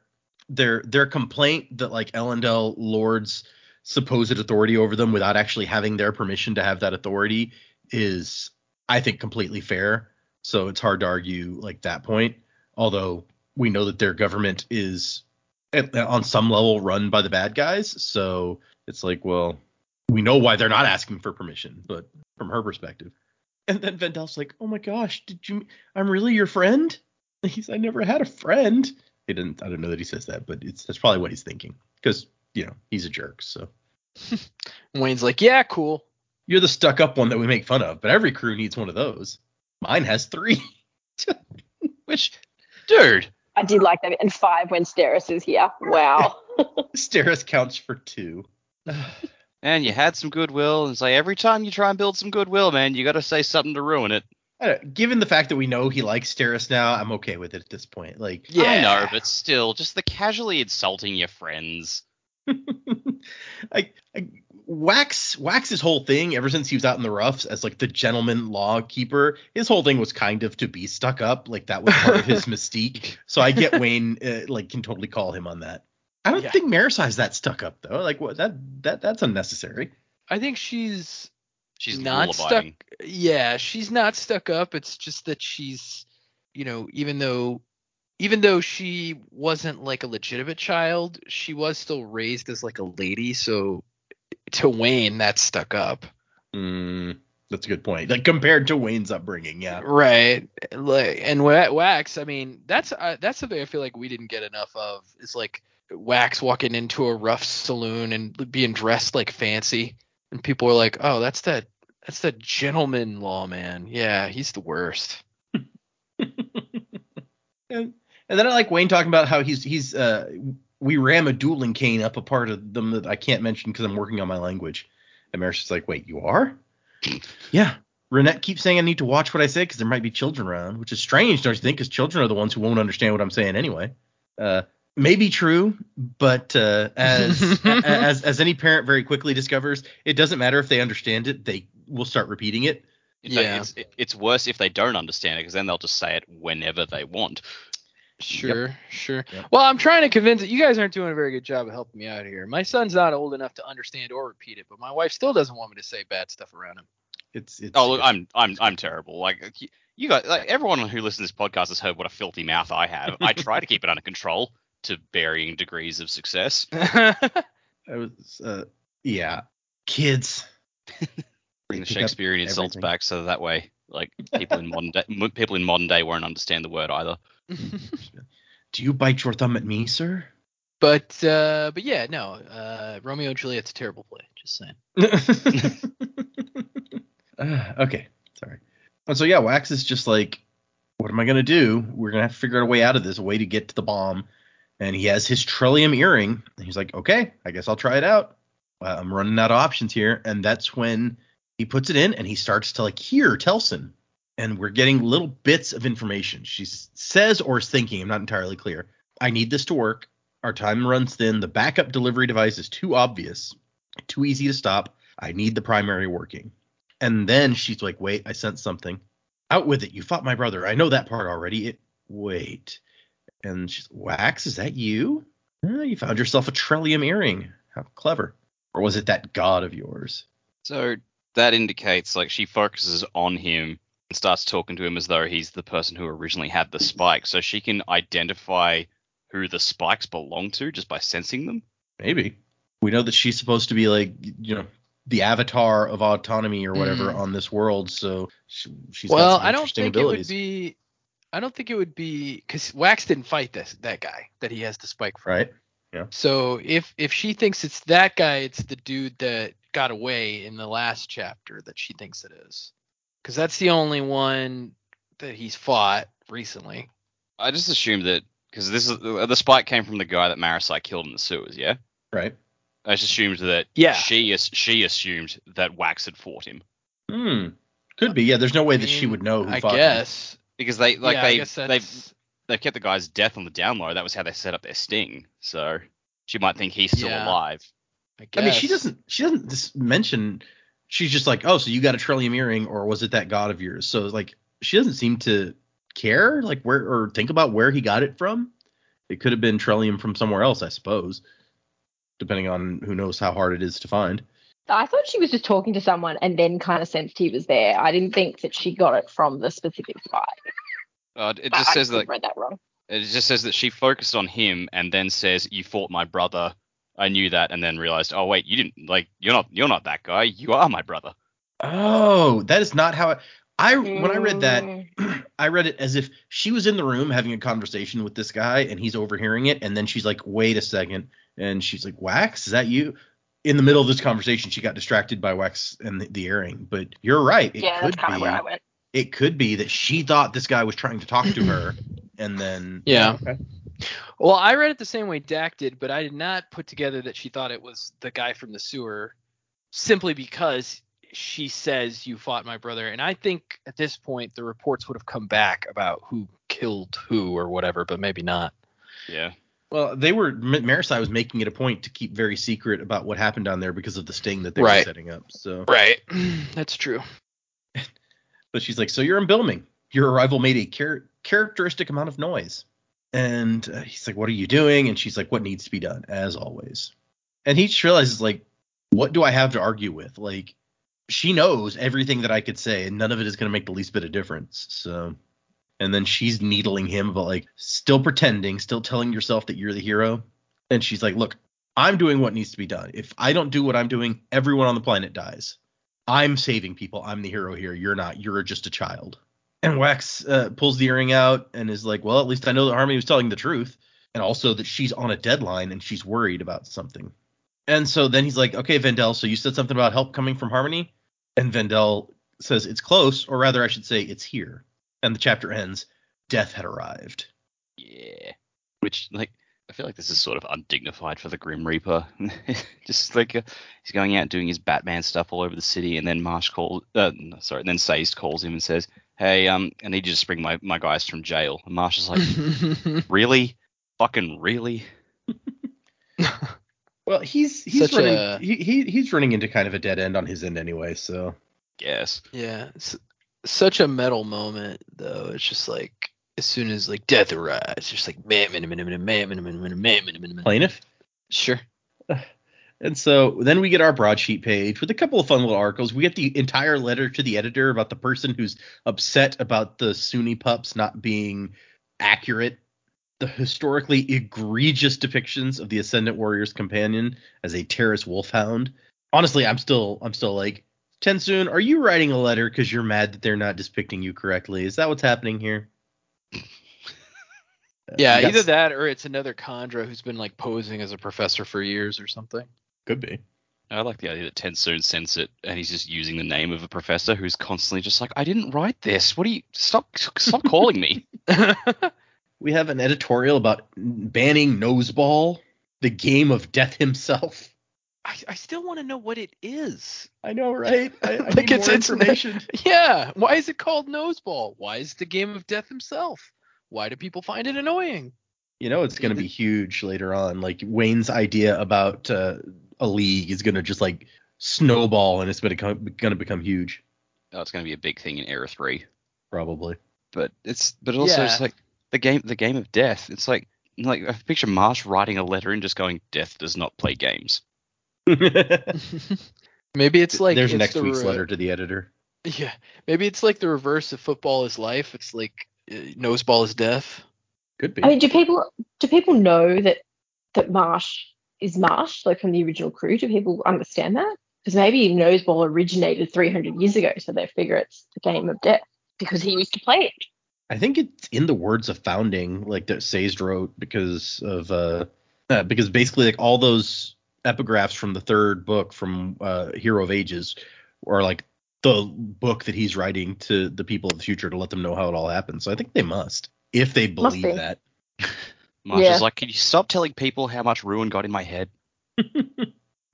Their their complaint that like Elendel lords supposed authority over them without actually having their permission to have that authority is, I think, completely fair. So it's hard to argue like that point. Although we know that their government is at, on some level run by the bad guys, so it's like, well, we know why they're not asking for permission, but from her perspective. And then VenDell's like, "Oh my gosh, did you? I'm really your friend?" He's, "I never had a friend." He didn't. I don't know that he says that, but it's that's probably what he's thinking because you know he's a jerk. So Wayne's like, yeah, cool. you're the stuck up one that we make fun of, but every crew needs one of those. Mine has three. Which, dude, I did like that. And five when Steris is here. Wow. Steris counts for two. And you had some goodwill, and it's like every time you try and build some goodwill, man, you got to say something to ruin it. I don't- given the fact that we know he likes Steris now, I'm okay with it at this point. Like, I know, but still, just the casually insulting your friends. I, I Wax Wax's whole thing ever since he was out in the roughs as like the gentleman law keeper, his whole thing was kind of to be stuck up, like that was part of his mystique. So I get Wayne uh, like can totally call him on that. I don't Yeah. think Marasi's that stuck up though. Like what that that that's unnecessary. I think she's She's not lullabying. stuck. Yeah, she's not stuck up. It's just that she's, you know, even though, even though she wasn't like a legitimate child, she was still raised as like a lady. So to Wayne, that's stuck up. Mm, that's a good point. Like compared to Wayne's upbringing, yeah. Right. Like and Wax, I mean, that's uh, that's something I feel like we didn't get enough of. Is like Wax walking into a rough saloon and being dressed like fancy, and people are like, "Oh, that's that that's that gentleman lawman. Yeah, he's the worst." and, and then I like Wayne talking about how he's he's uh we ram a dueling cane up a part of them that I can't mention because I'm working on my language. And Maris is like, wait, you are? yeah. Ranette keeps saying I need to watch what I say because there might be children around, which is strange, don't you think? Because children are the ones who won't understand what I'm saying anyway. Uh, maybe true, but uh, as as as any parent very quickly discovers, it doesn't matter if they understand it; they will start repeating it. In fact, Yeah. it's, it's worse if they don't understand it because then they'll just say it whenever they want. Sure, sure. Yep. Well, I'm trying to convince it. you guys aren't doing a very good job of helping me out here. My son's not old enough to understand or repeat it, but my wife still doesn't want me to say bad stuff around him. It's it's. Oh, look, I'm I'm I'm terrible. Like you guys, like everyone who listens to this podcast has heard what a filthy mouth I have. I try to keep it under control to varying degrees of success. I was uh yeah, kids. Bring the Shakespearean insults back so that way, like people in modern day, people in modern day won't understand the word either. Do you bite your thumb at me, sir? but uh, but yeah, no. Uh, Romeo and Juliet's a terrible play. Just saying. Uh, okay, sorry. And so yeah, Wax is just like, what am I gonna do? We're gonna have to figure out a way out of this, a way to get to the bomb. And he has his Trellium earring. And he's like, okay, I guess I'll try it out. Uh, I'm running out of options here, and that's when he puts it in and he starts to like hear Telsin. And we're getting little bits of information. She says or is thinking, I'm not entirely clear. I need this to work. Our time runs thin. The backup delivery device is too obvious, too easy to stop. I need the primary working. And then she's like, wait, I sent something. Out with it. You fought my brother. I know that part already. It wait. And she's Wax, is that you? "Ah, you found yourself a Trellium earring. How clever. Or was it that god of yours? So that indicates like she focuses on him and starts talking to him as though he's the person who originally had the spike. So she can identify who the spikes belong to just by sensing them. Maybe. We know that she's supposed to be like, you know, the avatar of autonomy or whatever Mm. on this world. So she, she's got well, some I don't think abilities. it would be. I don't think it would be because Wax didn't fight this that guy that he has the spike from. right? Yeah. So if if she thinks it's that guy, it's the dude that got away in the last chapter that she thinks it is, because that's the only one that he's fought recently. I just assumed that because this is the spike came from the guy that Marasi killed in the sewers. Yeah, Right. I just assumed that Yeah. she as- she assumed that Wax had fought him Hmm. Could be. Yeah. There's no way I that she would know who I fought him. guess. because they like yeah, they guess they that's- they've kept the guy's death on the down low. That was how they set up their sting. So she might think he's still Yeah. alive. I guess. I mean, she doesn't. She doesn't just mention. She's just like, oh, so you got a trellium earring, or was it that god of yours? So like, she doesn't seem to care, like where or think about where he got it from. It could have been trellium from somewhere else, I suppose, depending on who knows how hard it is to find. I thought she was just talking to someone and then kind of sensed he was there. I didn't think that she got it from the specific spike. Uh, it But just I says could have that read that wrong. it just says that she focused on him and then says, "You fought my brother." I knew that, and then realized, oh wait, you didn't like you're not you're not that guy. You are my brother. Oh, that is not how. I, I when I read that, Mm. I read it as if she was in the room having a conversation with this guy and he's overhearing it, and then she's like, "Wait a second. and she's like, "Wax, is that you?" In the middle of this conversation, she got distracted by Wax and the, the earring. But you're right. It yeah, could that's kind be. of where I went. It could be that she thought this guy was trying to talk to her, and then Yeah. okay. Well, I read it the same way Dac did, but I did not put together that she thought it was the guy from the sewer simply because she says you fought my brother. And I think at this point the reports would have come back about who killed who or whatever, but maybe not. Yeah. Well, they were M- Marasi was making it a point to keep very secret about what happened down there because of the sting that they were setting up. So, Right. That's true. but she's like, "So you're in Bilming. Your arrival made a char- characteristic amount of noise." And uh, he's like, "What are you doing?" And she's like, "What needs to be done, as always." And he just realizes, like, what do I have to argue with? Like, she knows everything that I could say, and none of it is going to make the least bit of difference. So, and then she's needling him but like still pretending, still telling yourself that you're the hero. And she's like, "Look, I'm doing what needs to be done. If I don't do what I'm doing, everyone on the planet dies. I'm saving people. I'm the hero here. You're not. You're just a child." And Wax uh, pulls the earring out and is like, "Well, at least I know that Harmony was telling the truth, and also that she's on a deadline and she's worried about something." And so then he's like, "Okay, VenDell, so you said something about help coming from Harmony?" And VenDell says, "It's close, or rather, I should say, it's here." And the chapter ends. Death had arrived. Yeah. Which like I feel like this is sort of undignified for the Grim Reaper. Just like uh, he's going out doing his Batman stuff all over the city, and then Marsh calls, uh, sorry, and then Sazed calls him and says, "Hey, um, I need you to bring my my guys from jail." And Marsh is like, "Really? Fucking really?" Well, he's he's Such running a- he, he he's running into kind of a dead end on his end anyway. So Yes. yeah. It's such a metal moment though. It's just like as soon as like death arrives, just like man, man, man, man, man, man, man, man, man, man, man, man. plaintiff. Sure. And so then we get our broadsheet page with a couple of fun little articles. We get the entire letter to the editor about the person who's upset about the Sunni pups not being accurate. The historically egregious depictions of the Ascendant Warrior's companion as a terrorist wolfhound. Honestly, I'm still I'm still like Tensoon, are you writing a letter because you're mad that they're not depicting you correctly? Is that what's happening here? Yeah, either that or it's another kandra who's been like posing as a professor for years or something. Could be. I like the idea that Tensoon sends it and he's just using the name of a professor who's constantly just like, I didn't write this. What do you stop stop calling me? We have an editorial about banning Noseball, the game of death himself. I, I still want to know what it is. I know, right? I, I Like, need it's- more it's- information. Yeah. Why is it called Noseball? Why is it the game of death himself? Why do people find it annoying? You know, it's going to be huge later on. Like Wayne's idea about uh, a league is going to just like snowball, and it's going to going to become huge, Oh, it's going to be a big thing in Era Three. probably. But it's but also it's like the game the game of death. It's like like I picture Marsh writing a letter and just going, "Death does not play games." Maybe it's like There's it's next the week's re- letter to the editor. Yeah. Maybe it's like the reverse of football is life. It's like uh, Noseball is death. Could be. I mean, do people do people know that that Marsh is Marsh, like from the original crew? Do people understand that? Because maybe Noseball originated 300 years ago, so they figure it's the game of death because he used to play it. I think it's in the words of founding, like that Sazed wrote, because of uh, uh, because basically like all those epigraphs from the third book from uh, Hero of Ages are like the book that he's writing to the people of the future to let them know how it all happened. So I think they must, if they believe be. that. Marsh Yeah. is like, "Can you stop telling people how much ruin got in my head?"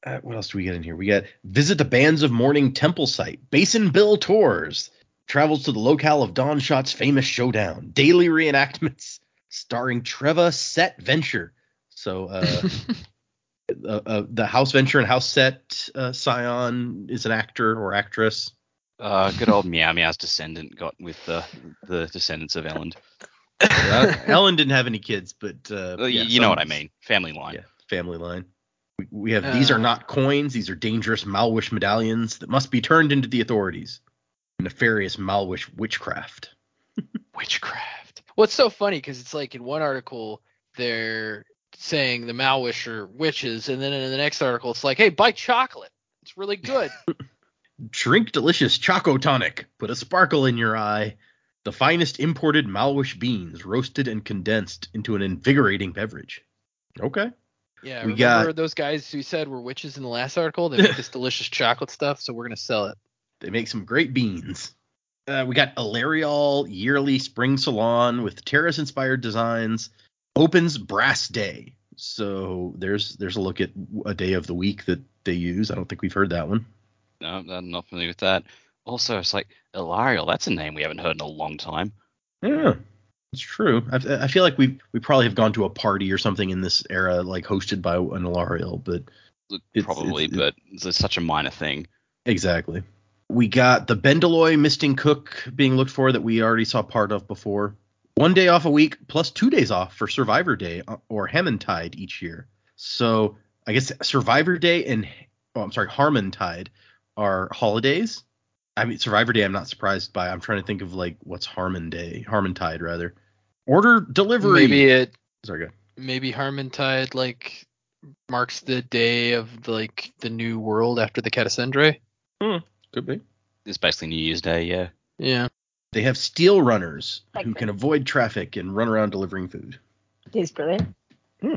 Uh, what else do we get in here? We got visit the Bands of Mourning temple site. Basin Bill tours. Travels to the locale of Don Shot's famous showdown. Daily reenactments starring Treva Set Venture. So uh, uh, uh, the House Venture and House Set uh, Scion is an actor or actress. Uh, good old Meow Meow's descendant got with the the descendants of Elend. Uh, Elend didn't have any kids, but uh, Uh, yeah, you know what I mean? Family line. Yeah, family line. We, we have these Uh. are not coins; these are dangerous Malwish medallions that must be turned into the authorities. Nefarious Malwish witchcraft. Witchcraft. Well, it's so funny because it's like in one article they're saying the Malwish are witches, and then in the next article it's like, hey, buy chocolate. It's really good. Drink delicious Choco Tonic. Put a sparkle in your eye. The finest imported Malwish beans roasted and condensed into an invigorating beverage. Okay. Yeah, We remember got- those guys who said were witches in the last article? They make this delicious chocolate stuff, so we're gonna sell it. They make some great beans. Uh, we got Ilarial yearly spring salon with Terris inspired designs. Opens Brass Day. So there's there's a look at a day of the week that they use. I don't think we've heard that one. No, I'm not familiar with that. Also, it's like Ilarial. That's a name we haven't heard in a long time. Yeah, it's true. I, I feel like we we probably have gone to a party or something in this era, like hosted by an Ilarial, but It's- Probably, it's- but it's such a minor thing. exactly. We got the Bendalloy Misting Cook being looked for that we already saw part of before. One day off a week plus two days off for Survivor Day uh, or Harmontide each year. So I guess Survivor Day and oh, I'm sorry, Harmontide are holidays. I mean Survivor Day. I'm not surprised by. I'm trying to think of like what's Harmon Day, Harmontide rather. Order delivery. Maybe it Sorry, go. ahead. maybe Harmontide like marks the day of like the new world after the Catacendre. Hmm, could be. It's basically New Year's Day, yeah. Yeah. They have steel runners Like who this. can avoid traffic and run around delivering food. He's brilliant. Hmm.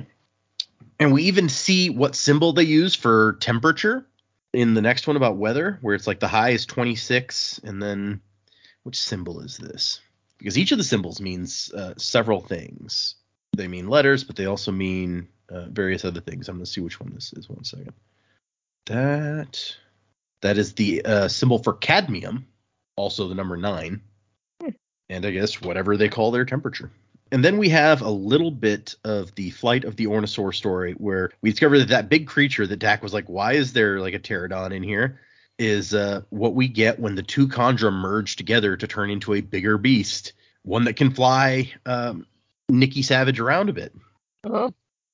And we even see what symbol they use for temperature in the next one about weather, where it's like the high is 26, and then which symbol is this? Because each of the symbols means uh, several things. They mean letters, but they also mean uh, various other things. I'm going to see which one this is. One second. That that is the uh, symbol for cadmium, also the number nine, and I guess whatever they call their temperature. And then we have a little bit of the flight of the Ornosaur story where we discover that that big creature that Dac was like, why is there like a pterodon in here? Is uh, what we get when the two kandra merge together to turn into a bigger beast, one that can fly um, Nikki Savage around a bit. Oh,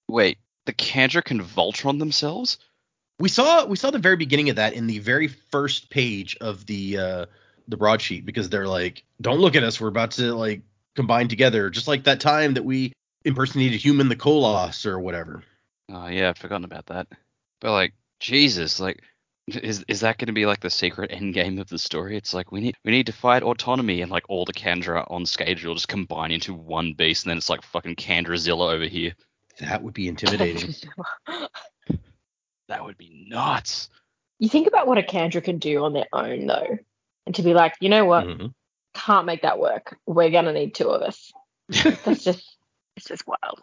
Wait, the Kandra can Voltron themselves? We saw we saw the very beginning of that in the very first page of the uh, the broadsheet because they're like, don't look at us, we're about to like combine together, just like that time that we impersonated human the Koloss or whatever. Oh yeah, I'd forgotten about that. But like, Jesus, like, is is that going to be like the secret end game of the story? It's like we need we need to fight autonomy, and like all the Kandra on stage will just combine into one beast, and then it's like fucking Kandrazilla over here. That would be intimidating. That would be nuts. you think about what a Kandra can do on their own, though, and to be like, you know what, Mhm. Can't make that work. We're gonna need two of us. That's just, it's just wild.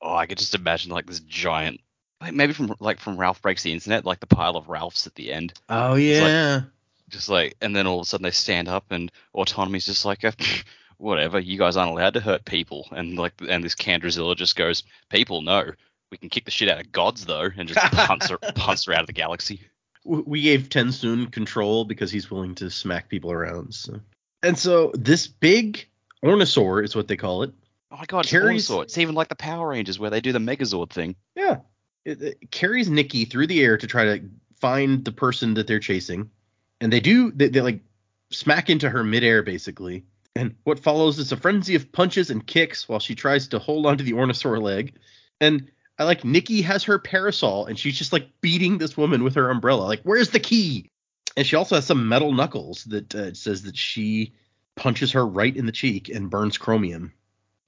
Oh, I could just imagine like this giant, like maybe from like from Ralph breaks the internet, like the pile of Ralphs at the end. Oh like- yeah. just like and then all of a sudden they stand up and autonomy's just like a, whatever you guys aren't allowed to hurt people and like and this Kandrazilla just goes people no we can kick the shit out of gods though and just punts her punts her out of the galaxy we gave Tensoon control because he's willing to smack people around. So. And so this big Ornosaur is what they call it. oh my god it's Carries- Venusaur. it's even like the Power Rangers where they do the Megazord thing Yeah. It, it carries Nikki through the air to try to find the person that they're chasing. And they do, they, they like smack into her midair basically. And what follows is a frenzy of punches and kicks while she tries to hold onto the Ornosaur leg. And I like Nikki has her parasol and she's just like beating this woman with her umbrella. Like, where's the key? And she also has some metal knuckles that uh, says that she punches her right in the cheek and burns chromium,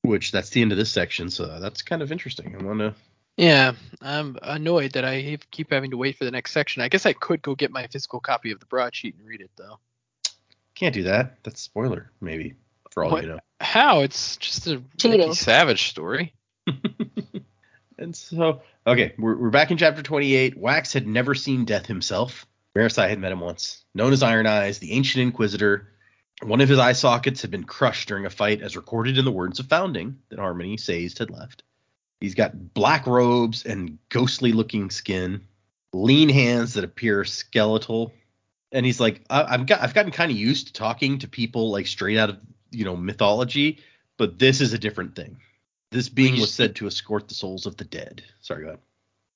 which that's the end of this section. So that's kind of interesting. I want to Yeah, I'm annoyed that I keep having to wait for the next section. I guess I could go get my physical copy of the broadsheet and read it though. Can't do that. That's spoiler, maybe, for all What? you know. How? It's just a Cheating. Savage story. And so, okay, we're, we're back in chapter 28. Wax had never seen death himself. Marasi had met him once. Known as Iron Eyes, the ancient inquisitor, one of his eye sockets had been crushed during a fight, as recorded in the words of founding that Harmony Sazed had left. He's got black robes and ghostly looking skin, lean hands that appear skeletal. And he's like, I, I've got I've gotten kind of used to talking to people like straight out of you know mythology, but this is a different thing. This being you was said to escort the souls of the dead. Sorry, go ahead.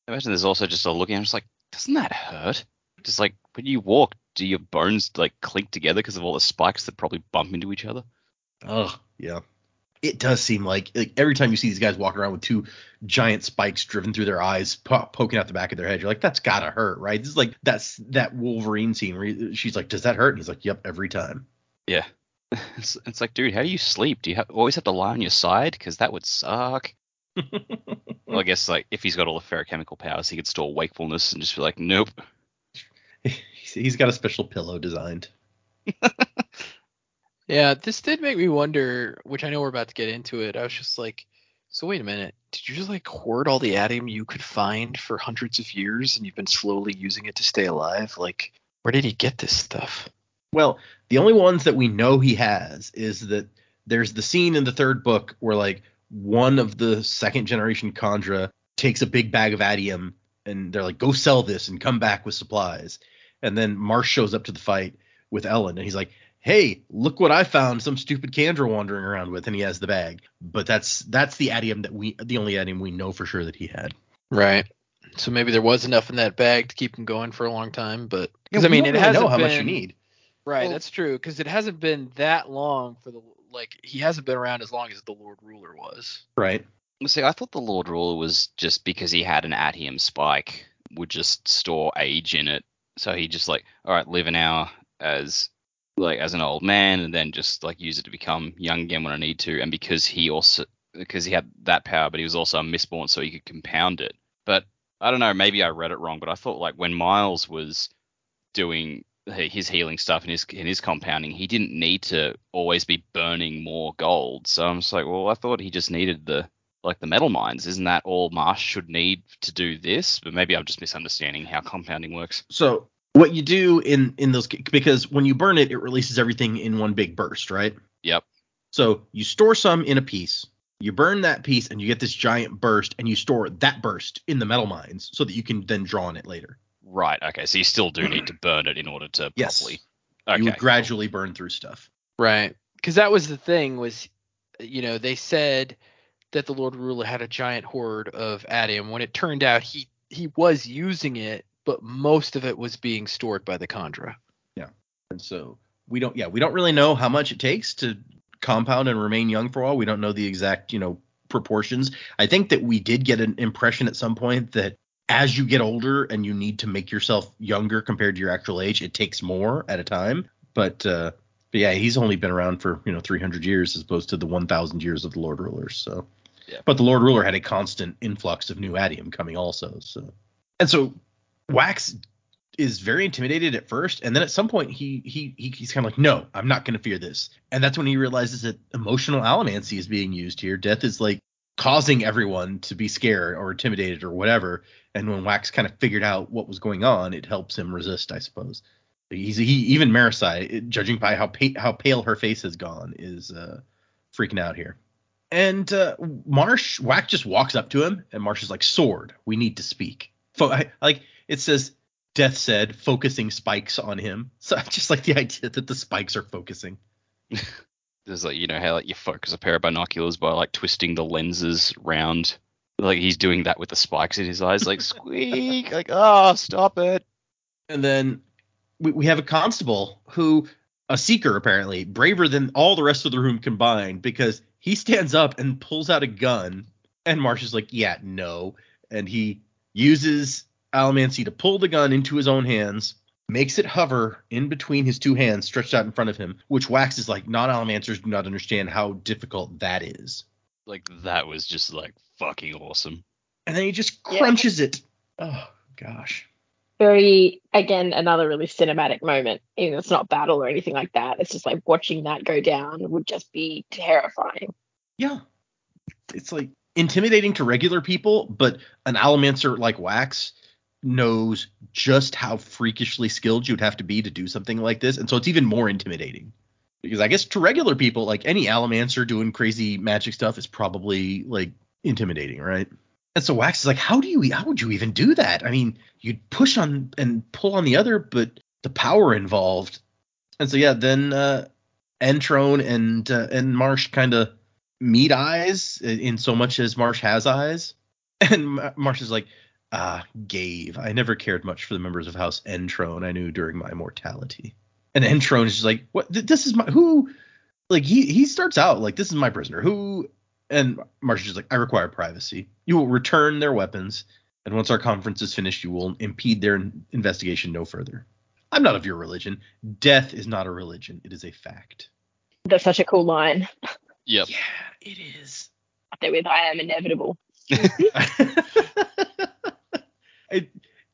I imagine there's also just a looking I'm just like doesn't that hurt just like when you walk do your bones like clink together because of all the spikes that probably bump into each other Ugh, yeah. It does seem like, like every time you see these guys walking around with two giant spikes driven through their eyes, po- poking out the back of their head, you're like, that's gotta hurt, right? This is like that's that Wolverine scene where he- she's like, does that hurt? And he's like, yep, every time. Yeah. It's, it's like, dude, how do you sleep? Do you ha- always have to lie on your side? Because that would suck. Well, I guess like if he's got all the ferrochemical powers, he could store wakefulness and just be like, nope. He's- he's got a special pillow designed. Yeah, this did make me wonder, which I know we're about to get into it. I was just like, so wait a minute, did you just like hoard all the atium you could find for hundreds of years and you've been slowly using it to stay alive? Like, where did he get this stuff? Well, the only ones that we know he has is that there's the scene in the third book where like one of the second generation Kandra takes a big bag of atium and they're like, go sell this and come back with supplies. And then Marsh shows up to the fight with Elend and he's like, hey, look what I found some stupid Kandra wandering around with, and he has the bag. But that's that's the atium that we the only atium we know for sure that he had. Right. So maybe there was enough in that bag to keep him going for a long time, but Yeah, because I we mean, don't it really hasn't know how been, much you need. Right, Well- that's true because it hasn't been that long for the like he hasn't been around as long as the Lord Ruler was. Right. See, I thought the Lord Ruler was just because he had an atium spike would just store age in it. So he just like, all right, live an hour as like as an old man, and then just like use it to become young again when I need to. And because he also because he had that power, but he was also a Mistborn, so he could compound it. But I don't know, maybe I read it wrong, but I thought like when Miles was doing his healing stuff and his in his compounding, he didn't need to always be burning more gold. So I'm just like, well, I thought he just needed the like the metalminds. Isn't that all Marsh should need to do this? But maybe I'm just misunderstanding how compounding works. So what you do in in those because when you burn it, it releases everything in one big burst, right? Yep. So you store some in a piece, you burn that piece, and you get this giant burst, and you store that burst in the metalminds so that you can then draw on it later. Right. Okay. So you still do need to burn it in order to Yes. properly. You Okay. would gradually burn through stuff. Right. Because that was the thing was, you know, they said that the Lord Ruler had a giant hoard of atium when it turned out he he was using it, but most of it was being stored by the Kandra. And so we don't, yeah, we don't really know how much it takes to compound and remain young for a while. We don't know the exact, you know, proportions. I think that we did get an impression at some point that as you get older and you need to make yourself younger compared to your actual age, it takes more at a time. But, uh, but yeah, he's only been around for you know 300 years as opposed to the 1,000 years of the Lord Rulers. So, But the Lord Ruler had a constant influx of new atium coming also. So, and so Wax is very intimidated at first, and then at some point he he, he he's kind of like, no, I'm not going to fear this, and that's when he realizes that emotional allomancy is being used here. Death is like causing everyone to be scared or intimidated or whatever, and when Wax kind of figured out what was going on, it helps him resist, I suppose. He's he even Marasi, judging by how pa- how pale her face has gone, is uh, freaking out here. And uh, Marsh Wax just walks up to him, and Marsh is like, "Sword, we need to speak." Fo- I, like it says, Death said, focusing spikes on him. So I just like the idea that the spikes are focusing. There's like you know how like you focus a pair of binoculars by like twisting the lenses round. Like he's doing that with the spikes in his eyes, like squeak, like oh stop it. And then we, we have a constable who, a seeker apparently, braver than all the rest of the room combined, because he stands up and pulls out a gun. And Marsh is like, yeah, no. And he uses Allomancy to pull the gun into his own hands, makes it hover in between his two hands stretched out in front of him, which Wax is like, non Allomancers do not understand how difficult that is. Like that was just like fucking awesome. And then he just Yeah. crunches it. Oh, gosh. Very, again, another really cinematic moment. Even it's not battle or anything like that. It's just like watching that go down would just be terrifying. Yeah. It's like intimidating to regular people, but an Allomancer like Wax knows just how freakishly skilled you'd have to be to do something like this. And so it's even more intimidating. Because I guess to regular people, like any Allomancer doing crazy magic stuff is probably like intimidating, right? And so Wax is like, how do you how would you even do that? I mean, you'd push on and pull on the other, but the power involved. And so yeah, then uh Entrone and uh, and Marsh kind of meet eyes in so much as Marsh has eyes. And Ma- Marsh is like, ah, Gave. I never cared much for the members of House Entrone. I knew during my mortality. And Entrone is just like, what? Th- This is my who? Like he he starts out like this is my prisoner. Who? And Marsh is just like, I require privacy. You will return their weapons, and once our conference is finished, you will impede their investigation no further. I'm not of your religion. Death is not a religion. It is a fact. That's such a cool line. Yep. Yeah, it is. Up there with I am inevitable. it,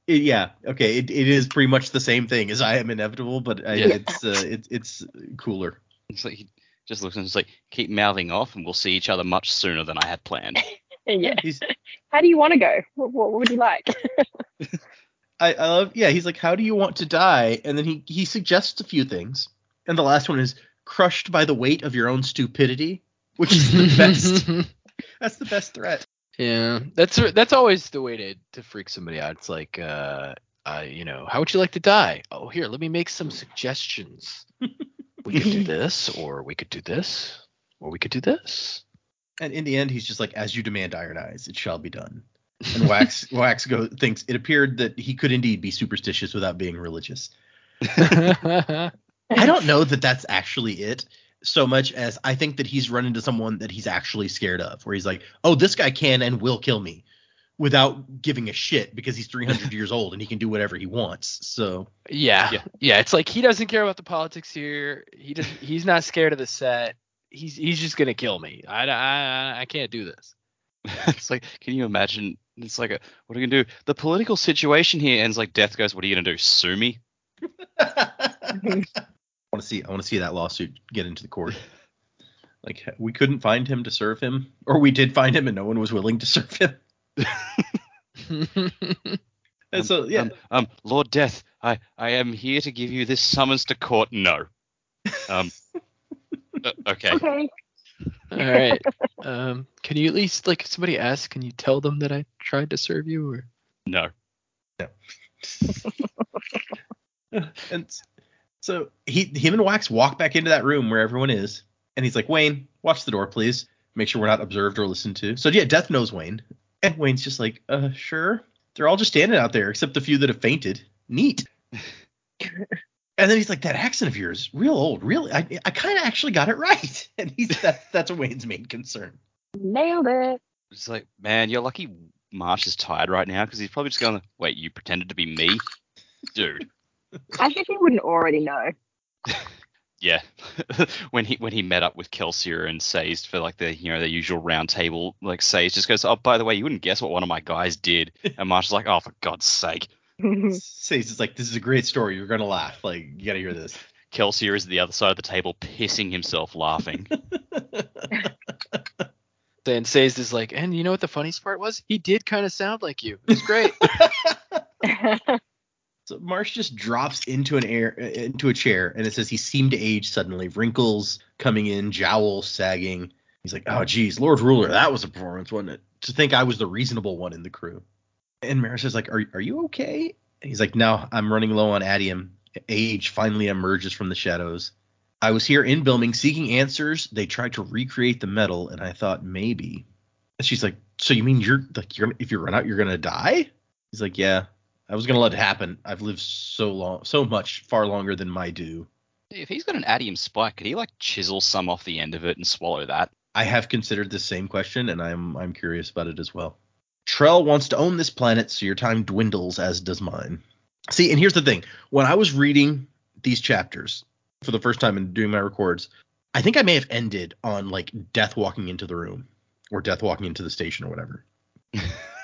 it, yeah, okay. It, it is pretty much the same thing as I am inevitable, but I, Yeah. it's uh, it, it's cooler. It's like he just looks and it's like keep mouthing off, and we'll see each other much sooner than I had planned. yeah. He's How do you want to go? What, what would you like? I, I love yeah, he's like, How do you want to die? And then he he suggests a few things. And the last one is crushed by the weight of your own stupidity, which is the best. That's the best threat. Yeah, that's that's always the way to to freak somebody out. It's like, uh, uh, you know, how would you like to die? Oh, here, let me make some suggestions. We could do this, or we could do this, or we could do this. And in the end, he's just like, As you demand, Iron Eyes, it shall be done. And Wax Wax go thinks it appeared that he could indeed be superstitious without being religious. I don't know that that's actually it so much as I think that he's run into someone that he's actually scared of, where he's like, oh, this guy can and will kill me without giving a shit because he's 300 years old and he can do whatever he wants. So yeah, Yeah. yeah, It's like he doesn't care about the politics here. He does. He's not scared of the set. He's he's just gonna kill me. I I I can't do this. it's like, can you imagine? It's like, a, what are you gonna do? The political situation here ends like Death goes. What are you gonna do? Sue me? I want to see I want to see that lawsuit get into the court. Like we couldn't find him to serve him, or we did find him and no one was willing to serve him. And so yeah, Um, um, Lord Death, I I am here to give you this summons to court. No. Um. uh, okay. okay. All right. Um, can you at least like if somebody asks, can you tell them that I tried to serve you? Or No. No. and so he him and Wax walk back into that room where everyone is, and he's like, Wayne, watch the door, please. Make sure we're not observed or listened to. So yeah, Death knows Wayne. And Wayne's just like, uh, sure. They're all just standing out there, except the few that have fainted. Neat. and then he's like, that accent of yours, real old, really. I, I kind of actually got it right. And he's that, that's Wayne's main concern. Nailed it. It's like, man, you're lucky Marsh is tired right now because he's probably just going, wait, you pretended to be me, dude. I think he wouldn't already know. Yeah. when he when he met up with Kelsier and Sazed for like the you know the usual round table, like Sazed just goes, oh by the way, you wouldn't guess what one of my guys did, and Marsh is like, oh for God's sake. Sazed it's like, this is a great story. You're going to laugh. Like, you got to hear this. Kelsier is at the other side of the table, pissing himself laughing. then Sazed is like, and you know what the funniest part was? He did kind of sound like you. It was great. So Marsh just drops into an air into a chair, and it says he seemed to age suddenly, wrinkles coming in, jowls sagging. He's like, "Oh, geez, Lord Ruler, that was a performance, wasn't it? To think I was the reasonable one in the crew." And Marasi is like, "Are are you okay?" And he's like, "No, I'm running low on atium. Age finally emerges from the shadows. I was here in Bilming seeking answers. They tried to recreate the metal, and I thought maybe." And she's like, "So you mean you're like you're if you run out, you're gonna die?" He's like, "Yeah." I was gonna let it happen. I've lived so long, so much, far longer than my due. if he's got an atium spike, could he like chisel some off the end of it and swallow that? I have considered the same question, and I'm I'm curious about it as well. Trell wants to own this planet, so your time dwindles, as does mine. See, and here's the thing: when I was reading these chapters for the first time and doing my records, I think I may have ended on like Death walking into the room or Death walking into the station or whatever.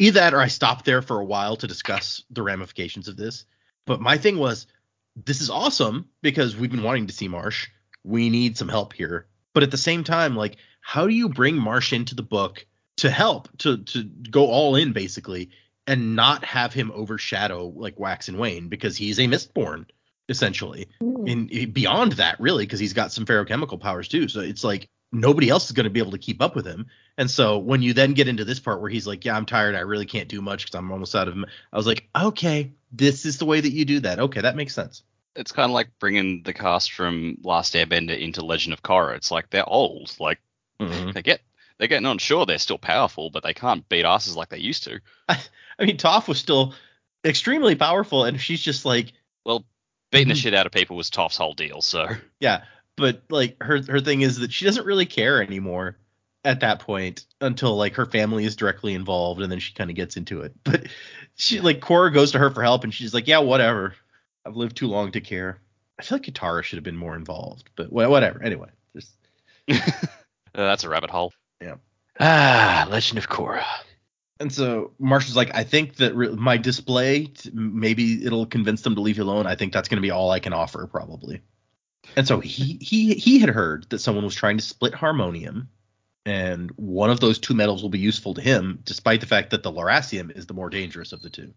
Either that or I stopped there for a while to discuss the ramifications of this. But my thing was, this is awesome because we've been wanting to see Marsh. We need some help here. But at the same time, like, how do you bring Marsh into the book to help, to to go all in basically, and not have him overshadow like Wax and Wayne because he's a Mistborn essentially. Hmm. And eh, beyond that, really, because he's got some ferrochemical powers too. So it's like nobody else is going to be able to keep up with him. And so when you then get into this part where he's like, "Yeah, I'm tired. I really can't do much because I'm almost out of," m-" I was like, "Okay, this is the way that you do that. Okay, that makes sense." It's kind of like bringing the cast from Last Airbender into Legend of Korra. It's like they're old. Like they get they're getting on. Sure, they're still powerful, but they can't beat asses like they used to. I mean, Toph was still extremely powerful, and she's just like, Well, beating the Mhm. shit out of people was Toph's whole deal. So yeah. But like her her thing is that she doesn't really care anymore at that point until like her family is directly involved, and then she kind of gets into it. But she like Korra goes to her for help, and she's like, yeah, whatever. I've lived too long to care. I feel like Katara should have been more involved, but whatever. Anyway, just uh, that's a rabbit hole. Yeah. Ah, Legend of Korra. And so Marshall's like, I think that re- my display, t- maybe it'll convince them to leave you alone. I think that's going to be all I can offer, probably. And so he he he had heard that someone was trying to split harmonium, and one of those two metals will be useful to him, despite the fact that the lerasium is the more dangerous of the two.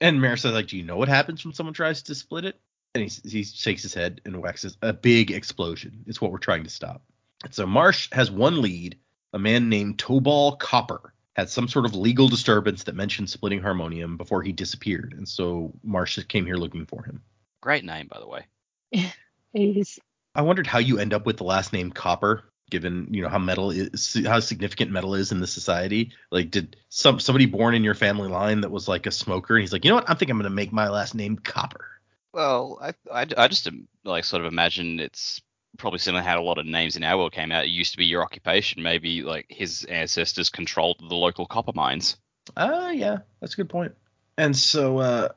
And Mayor says, like, do you know what happens when someone tries to split it? And he he shakes his head and waxes a big explosion. It's what we're trying to stop. And so Marsh has one lead. A man named Tobal Copper had some sort of legal disturbance that mentioned splitting harmonium before he disappeared, and so Marsh came here looking for him. Great name, by the way. He's I wondered how you end up with the last name Copper, given you know how metal is, how significant metal is in the society. Like, did some somebody born in your family line that was like a smoker, and he's like, you know what, I think I'm gonna make my last name Copper. Well, I, I, I just um, like sort of imagine it's probably similar how a lot of names in our world came out. It used to be your occupation. Maybe like his ancestors controlled the local copper mines. Ah, yeah, that's a good point. And so uh,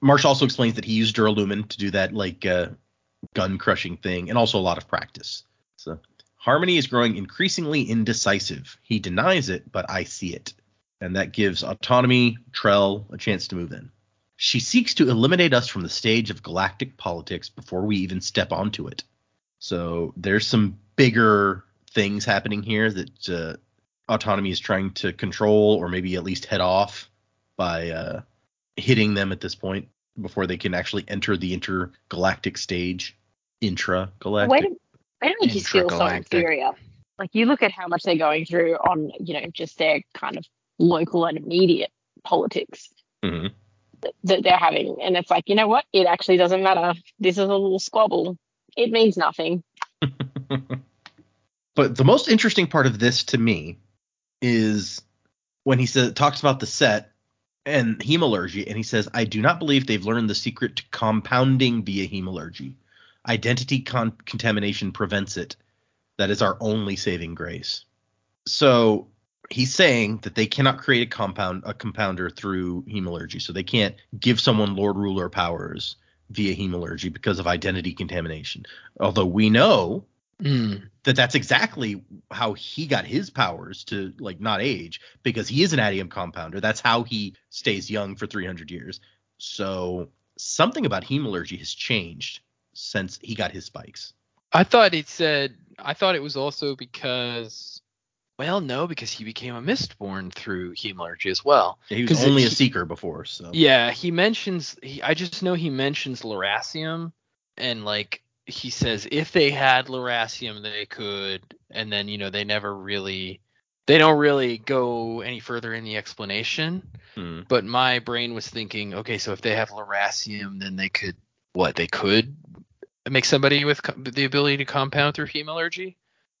Marsh also explains that he used Duralumin to do that like uh, gun crushing thing, and also a lot of practice. So Harmony is growing increasingly indecisive. He denies it, but I see it, and that gives Autonomy Trell a chance to move in. She seeks to eliminate us from the stage of galactic politics before we even step onto it. So there's some bigger things happening here that uh, autonomy is trying to control or maybe at least head off by uh, hitting them at this point before they can actually enter the intergalactic stage. Intragalactic. wait. why don't just feel so inferior. Like you look at how much they're going through on, you know, just their kind of local and immediate politics Mhm. that, that they're having, and it's like, you know what? It actually doesn't matter. This is a little squabble. It means nothing. But the most interesting part of this to me is when he says talks about the set and hemalurgy, and he says, "I do not believe they've learned the secret to compounding via hemalurgy. Identity con- contamination prevents it. That is our only saving grace." So he's saying that they cannot create a compound a compounder through hemalurgy, so they can't give someone Lord Ruler powers via hemalurgy because of identity contamination. Although we know Mm. that that's exactly how he got his powers to like not age because he is an atium compounder. That's how he stays young for 300 years. So something about hemalurgy has changed since he got his spikes. I thought it said. I thought it was also because. Well, no, because he became a Mistborn through hemalurgy as well. He was only it- a seeker before, so Yeah, he mentions. He, I just know he mentions Lerasium, and like he says, if they had Lerasium, they could. And then you know they never really. They don't really go any further in the explanation. Hmm. But my brain was thinking, okay, so if they have Lerasium, then they could what? They could make somebody with the ability to compound through hemalurgy.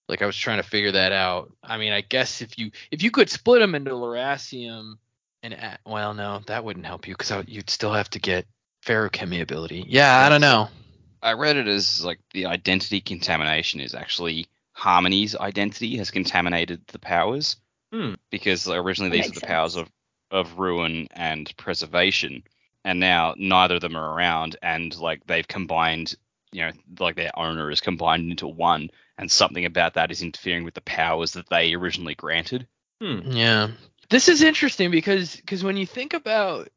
Like I was trying to figure that out. I mean, I guess if you if you could split them into Lerasium and well, no, that wouldn't help you because you'd still have to get ferrochemy ability. Yeah, I don't know. I read it as like the identity contamination is actually Harmony's identity has contaminated the powers Hmm. because originally That these are makes the powers of of ruin and preservation, and now neither of them are around, and like they've combined, you know, like their owner is combined into one, and something about that is interfering with the powers that they originally granted. Hmm. Yeah. This is interesting because because when you think about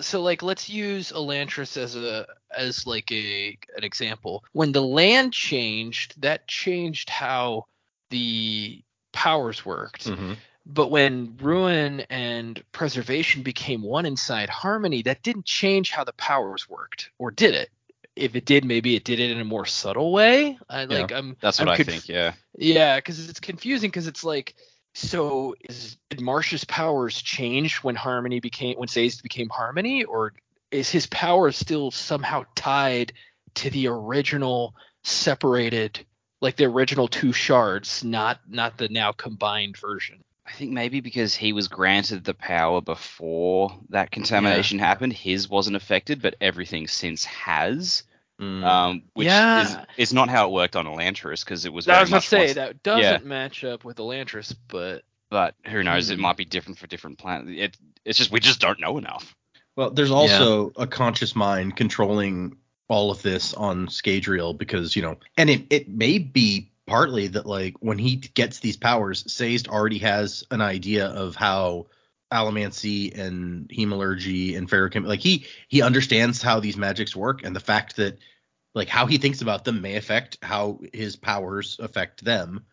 so like let's use Elantris as a as like a an example. When the land changed, that changed how the powers worked. Mhm. But when ruin and preservation became one inside harmony, that didn't change how the powers worked, or did it? If it did, maybe it did it in a more subtle way. I like I'm That's what I'm i think. Yeah. yeah, because it's confusing because it's like, so is did Marsh's powers change when Harmony became when Sazed became Harmony, or is his power still somehow tied to the original separated, like the original two shards, not not the now combined version? I think maybe because he was granted the power before that contamination happened, his wasn't affected, but everything since has. Hmm. Um, which Yeah. is, is not how it worked on Elantris because it was. I was gonna much say once- that doesn't match up with Elantris, but but who knows? It Hmm. might be different for different planets. It, it's just we just don't know enough. Well, there's also a conscious mind controlling all of this on Scadrial because, you know, and it, it may be partly that like when he gets these powers, Sazed already has an idea of how allomancy and hemalurgy and ferrochem like he he understands how these magics work and the fact that like how he thinks about them may affect how his powers affect them.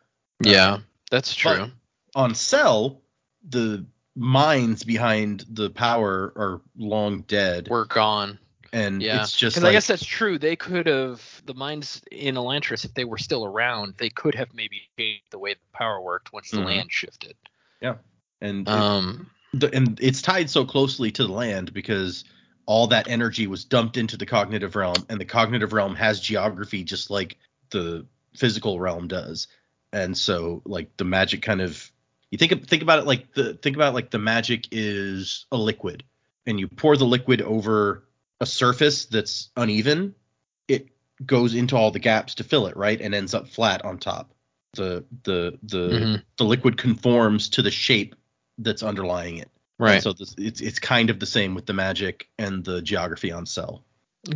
Yeah, that's true. On Sel, the minds behind the power are long dead, We're gone. and Yeah, it's just Because like I guess that's true. They could have the minds in Elantris, if they were still around, they could have maybe changed the way the power worked once the Mhm. land shifted. Yeah, and Um, the, and it's tied so closely to the land because all that energy was dumped into the cognitive realm and the cognitive realm has geography just like the physical realm does. And so like the magic kind of you think think about it like the think about like the magic is a liquid and you pour the liquid over a surface that's uneven it goes into all the gaps to fill it right and ends up flat on top. The the the mhm, the liquid conforms to the shape that's underlying it right. and so this, it's it's kind of the same with the magic and the geography on Sel.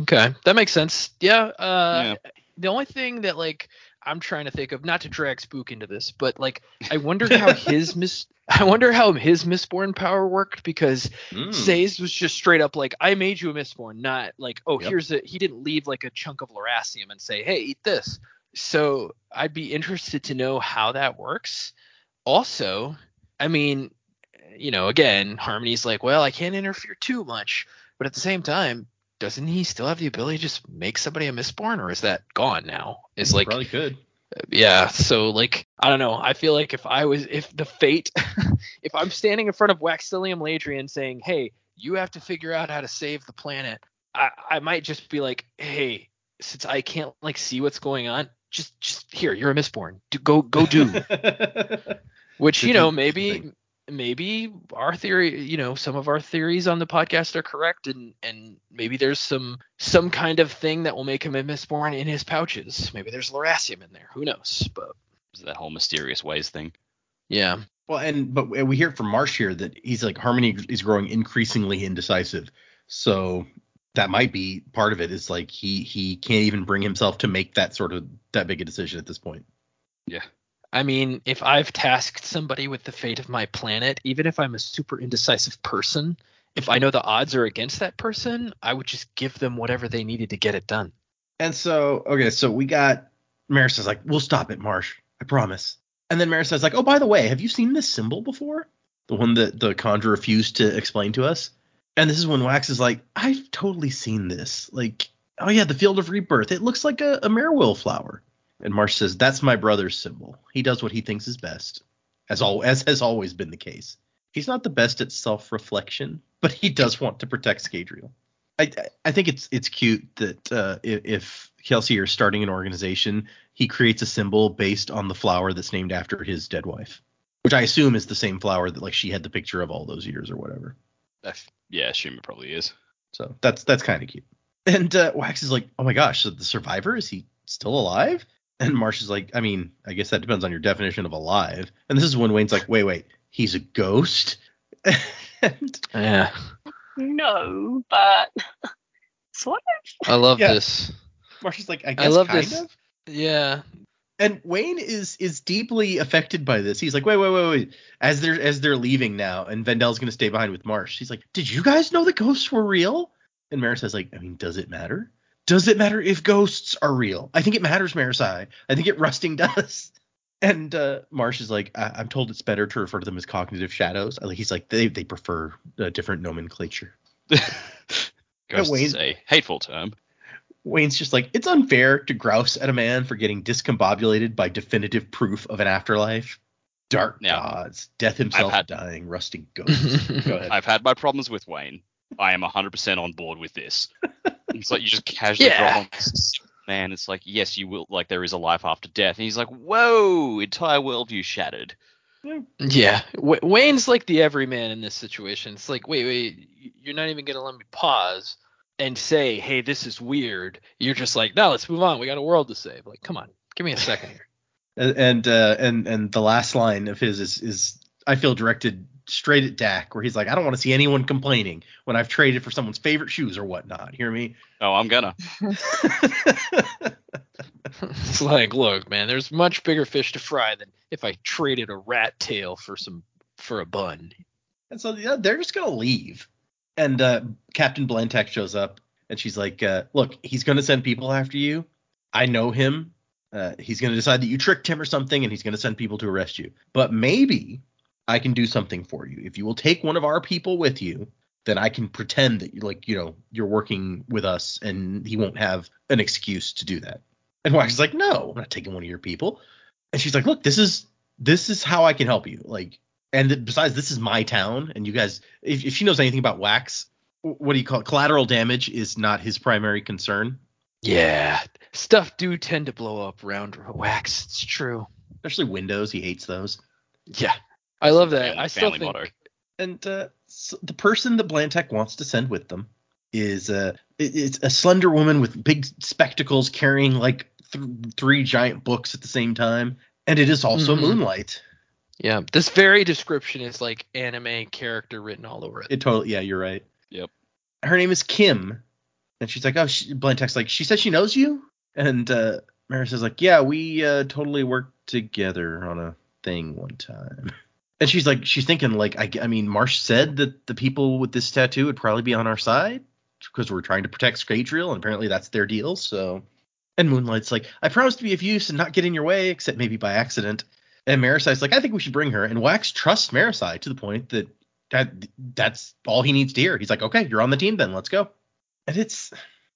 Okay, that makes sense. Yeah. Uh, Yeah. The only thing that like I'm trying to think of, not to drag Spook into this, but like I wonder how his mis I wonder how his Mistborn power worked because. Sazed was just straight up like I made you a Mistborn, not like oh Yep. here's a he didn't leave like a chunk of Lerasium and say hey eat this. So I'd be interested to know how that works. Also, I mean, you know, again, Harmony's like, well, I can't interfere too much, but at the same time, doesn't he still have the ability to just make somebody a Mistborn, or is that gone now? Is like, probably could. Uh, yeah. So like, I don't know. I feel like if I was, if the fate, if I'm standing in front of Waxilium Ladrian saying, hey, you have to figure out how to save the planet, I, I might just be like, hey, since I can't like see what's going on, just just here, you're a Mistborn. Do, go go do. Which you know maybe. Maybe our theory you know some of our theories on the podcast are correct and and maybe there's some some kind of thing that will make him a Mistborn in his pouches. Maybe there's Lerasium in there. Who knows? But That whole mysterious ways thing. yeah. well, and but we hear from Marsh here that he's like Harmony is growing increasingly indecisive. So that might be part of it. Is like he he can't even bring himself to make that sort of that big a decision at this point. I mean, if I've tasked somebody with the fate of my planet, even if I'm a super indecisive person, if I know the odds are against that person, I would just give them whatever they needed to get it done. And so, okay, so we got Marasi's like, we'll stop it, Marsh. I promise. And then Marasi's like, oh, by the way, have you seen this symbol before? The one that the conjurer refused to explain to us. And this is when Wax is like, I've totally seen this. Like, oh yeah, the field of rebirth. It looks like a, a Marewill flower. And Marsh says, that's my brother's symbol. He does what he thinks is best, as all as has always been the case. He's not the best at self-reflection, but he does want to protect Scadrial. I I think it's it's cute that uh, if, if Kelsier is starting an organization, he creates a symbol based on the flower that's named after his dead wife, which I assume is the same flower that like she had the picture of all those years or whatever. F- yeah, I assume it probably is. So that's that's kind of cute. And uh, Wax is like, oh my gosh, so the survivor is he still alive? And Marsh is like, I mean, I guess that depends on your definition of alive. And this is when Wayne's like, wait, wait, he's a ghost. and Yeah. No, but sort of. I love Yeah. this. Marsh is like, I guess I love kind this. of. Yeah. and Wayne is is deeply affected by this. He's like, wait, wait, wait, wait. As they're as they're leaving now, and VenDell's gonna stay behind with Marsh. He's like, did you guys know the ghosts were real? And Marasi's like, I mean, does it matter? Does it matter if ghosts are real? I think it matters, Marasi. I think it rusting does. And uh, Marsh is like, I- I'm told it's better to refer to them as cognitive shadows. Like, He's like, they they prefer a different nomenclature. Ghosts Wayne- is a hateful term. Wayne's just like, it's unfair to grouse at a man for getting discombobulated by definitive proof of an afterlife. Dark Now, gods, death himself had- dying, rusting ghosts. Go ahead. I've had my problems with Wayne. I am 100% on board with this. It's like you just casually Yeah. drop on this man. It's like, yes, you will. Like there is a life after death, and he's like, whoa, entire worldview shattered. Yeah. W- Wayne's like the everyman in this situation. It's like, wait, wait, you're not even gonna let me pause and say, hey, this is weird. You're just like, no, let's move on. We got a world to save. Like, come on, give me a second here. And and uh, and and the last line of his is is I feel directed straight at Dac, where he's like, I don't want to see anyone complaining when I've traded for someone's favorite shoes or whatnot. Hear me? Oh, I'm gonna. it's like, look, man, there's much bigger fish to fry than if I traded a rat tail for some for a bun. And so yeah, they're just gonna leave. And uh, Captain Blantac shows up, and she's like, uh, "Look, he's going to send people after you. I know him. Uh, he's going to decide that you tricked him or something, and he's going to send people to arrest you. But maybe I can do something for you. If you will take one of our people with you, then I can pretend that you like, you know, you're working with us, and he won't have an excuse to do that." And Wax is like, "No, I'm not taking one of your people." And she's like, "Look, this is this is how I can help you. Like, and besides, this is my town, and you guys, if, if she knows anything about Wax, what do you call it? Collateral damage is not his primary concern, Yeah, stuff do tend to blow up around wax. It's true. especially windows. He hates those. Yeah, I love that. Family- I still think motto. And uh, so the person that Blantek wants to send with them is uh, it's a slender woman with big spectacles, carrying like th- three giant books at the same time, and it is also Mhm. Moonlight. yeah, this very description is like anime character written all over it. It totally, yeah, you're right. Yep. Her name is Kim, and she's like, oh, she, Blantek's like, she says she knows you, and uh, Maris is like, yeah, we uh, totally worked together on a thing one time. And she's like, she's thinking like, I, I mean, Marsh said that the people with this tattoo would probably be on our side because we're trying to protect Scadrial, and apparently that's their deal. So, and Moonlight's like, I promise to be of use and not get in your way, except maybe by accident. And Marasi's like, I think we should bring her. And Wax trusts Marasi to the point that that that's all he needs to hear. He's like, okay, you're on the team then, let's go. And it's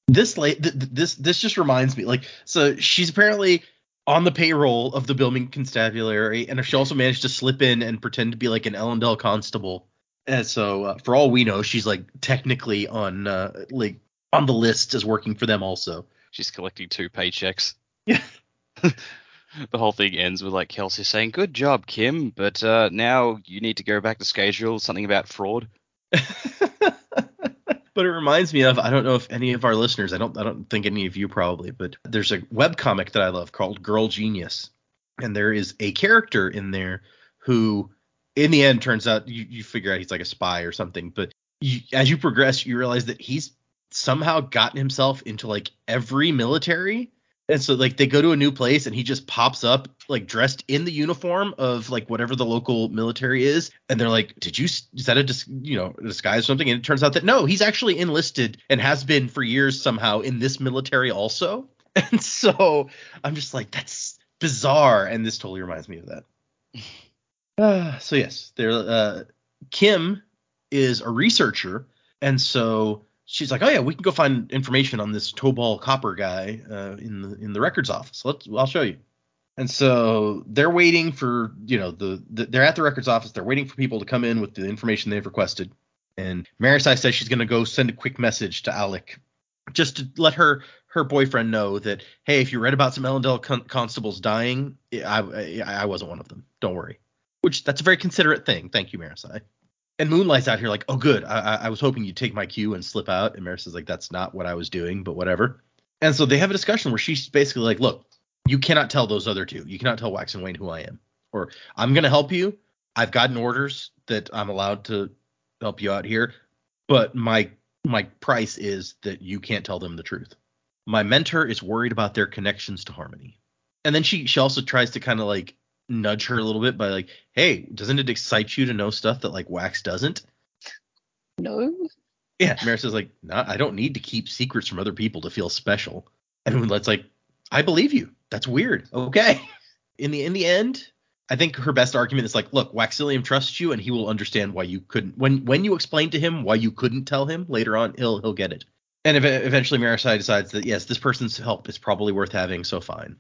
this late. Th- th- this this just reminds me, like, so she's apparently on the payroll of the Bilming Constabulary, and she also managed to slip in and pretend to be like an Elendel constable. And so, uh, for all we know, she's like technically on uh, like on the list as working for them also. She's collecting two paychecks. Yeah. the whole thing ends with like Kelsier saying, "Good job, Kim, but uh, now you need to go back to Scadrial. Something about fraud." but it reminds me of I don't know if any of our listeners I don't I don't think any of you probably but there's a web comic that I love called Girl Genius. And there is a character in there who in the end turns out you, you figure out he's like a spy or something but you, as you progress you realize that he's somehow gotten himself into like every military and so like they go to a new place and he just pops up like dressed in the uniform of like whatever the local military is. And they're like did you is that a dis- you know disguise or something? And it turns out that no he's actually enlisted and has been for years somehow in this military also. And so i'm just like that's bizarre. And this totally reminds me of that. Uh, so yes there uh kim is a researcher. And so she's like, "Oh yeah, we can go find information on this Tobal Copper guy uh, in the in the records office. Let's I'll show you." And so they're waiting for you know the, the they're at the records office. They're waiting for people to come in with the information they've requested. And Marasi says she's going to go send a quick message to Allik just to let her her boyfriend know that hey, if you read about some Elendel con- constables dying, I, I I wasn't one of them. Don't worry. Which that's a very considerate thing. Thank you, Marasi. And Moonlight's out here like, oh, good. I, I, was hoping you'd take my cue and slip out. And Maris is like, that's not what I was doing, but whatever. And so they have a discussion where she's basically like, look, you cannot tell those other two. You cannot tell Wax and Wayne who I am. Or I'm going to help you. I've gotten orders that I'm allowed to help you out here, but my my price is that you can't tell them the truth. My mentor is worried about their connections to Harmony. And then she she also tries to kind of like nudge her a little bit by like, hey, doesn't it excite you to know stuff that like Wax doesn't? No. Yeah, Maris is like, no, I don't need to keep secrets from other people to feel special. And Moonlight's like, I believe you. That's weird. Okay. In the in the end, I think her best argument is like, look, Waxilium trusts you, and he will understand why you couldn't. When when you explain to him why you couldn't tell him later on, he'll he'll get it. And ev- eventually, Marasi decides that yes, this person's help is probably worth having, so fine.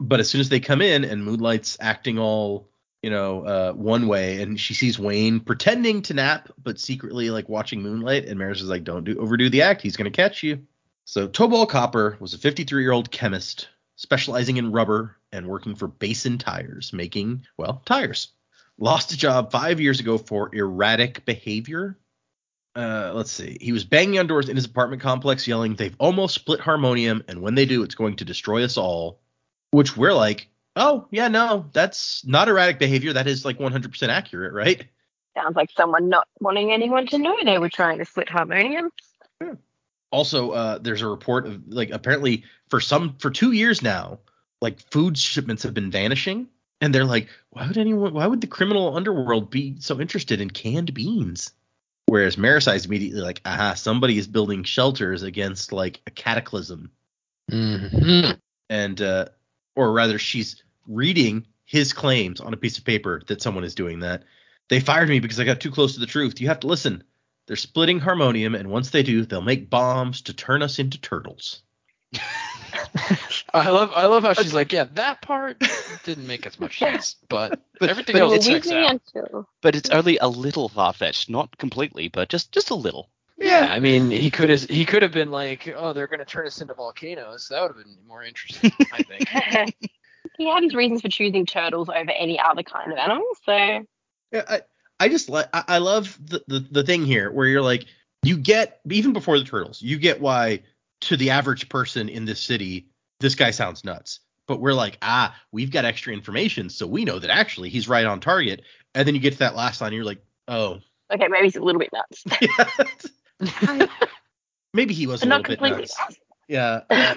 But as soon as they come in and Moonlight's acting all you know uh, one way, and she sees Wayne pretending to nap but secretly like watching Moonlight, and Maris is like, don't do overdo the act, he's gonna catch you. So Tobal Copper was a 53 year old chemist specializing in rubber and working for Basin Tires, making, well, tires. Lost a job five years ago for erratic behavior. Uh, let's see. He was banging on doors in his apartment complex, yelling, They've almost split harmonium, and when they do, it's going to destroy us all. Which we're like, Oh, yeah, no, that's not erratic behavior. That is like 100% accurate, right? Sounds like someone not wanting anyone to know they were trying to split harmonium. also uh there's a report of like apparently for some for two years now like food shipments have been vanishing and they're like why would anyone why would the criminal underworld be so interested in canned beans Whereas Marasi is immediately like, aha, somebody is building shelters against like a cataclysm. Mhm. And uh or rather she's reading his claims on a piece of paper that someone is doing that. They fired me because I got too close to the truth. You have to listen. They're splitting harmonium, and once they do, they'll make bombs to turn us into turtles. I love I love how she's like, yeah, that part didn't make as much sense, but, But- everything but else it's- checks Weasley out. But it's only a little far fetched, not completely, but just just a little. Yeah, I mean, he could have he could have been like, oh, they're gonna turn us into volcanoes. That would have been more interesting, I think. he had his reasons for choosing turtles over any other kind of animal. So Yeah, I, I just like I, I love the, the the thing here where you're like you get even before the turtles you get why to the average person in this city this guy sounds nuts but we're like ah we've got extra information so we know that actually he's right on target and then you get to that last line and you're like oh okay, maybe he's a little bit nuts, yeah. maybe he was but a not little bit completely nuts nuts. yeah uh,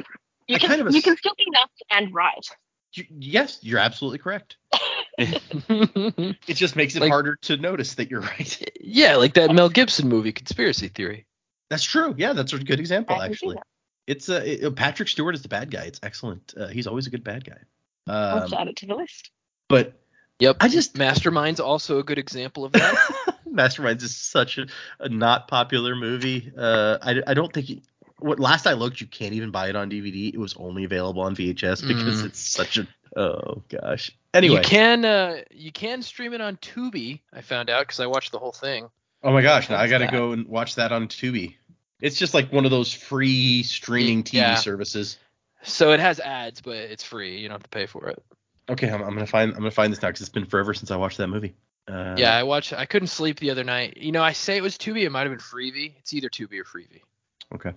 You I can kind of you can still be nuts and right. you- yes you're absolutely correct it just makes it Like- harder to notice that you're right yeah, like that Mel Gibson movie, Conspiracy Theory. that's true yeah that's a good example I actually. It's uh, it- Patrick Stewart is the bad guy. It's excellent. Uh, he's always a good bad guy. I'll Um, add it to the list. but Yep. I just Mastermind's also a good example of that. Masterminds is such a, a not popular movie. Uh, I, I don't think. It, what last I looked, you can't even buy it on DVD. It was only available on VHS because Mm. it's such a. Oh gosh. Anyway. you can uh, you can stream it on Tubi. I found out because I watched the whole thing. oh my gosh! Now I got to that? go and watch that on Tubi. It's just like one of those free streaming TV Yeah. services. So it has ads, but it's free. You don't have to pay for it. Okay, I'm, I'm gonna find I'm gonna find this now because it's been forever since I watched that movie. Uh, yeah, I watched. I couldn't sleep the other night. You know, I say it was Tubi. It might have been Freevee. It's either Tubi or Freevee. Okay.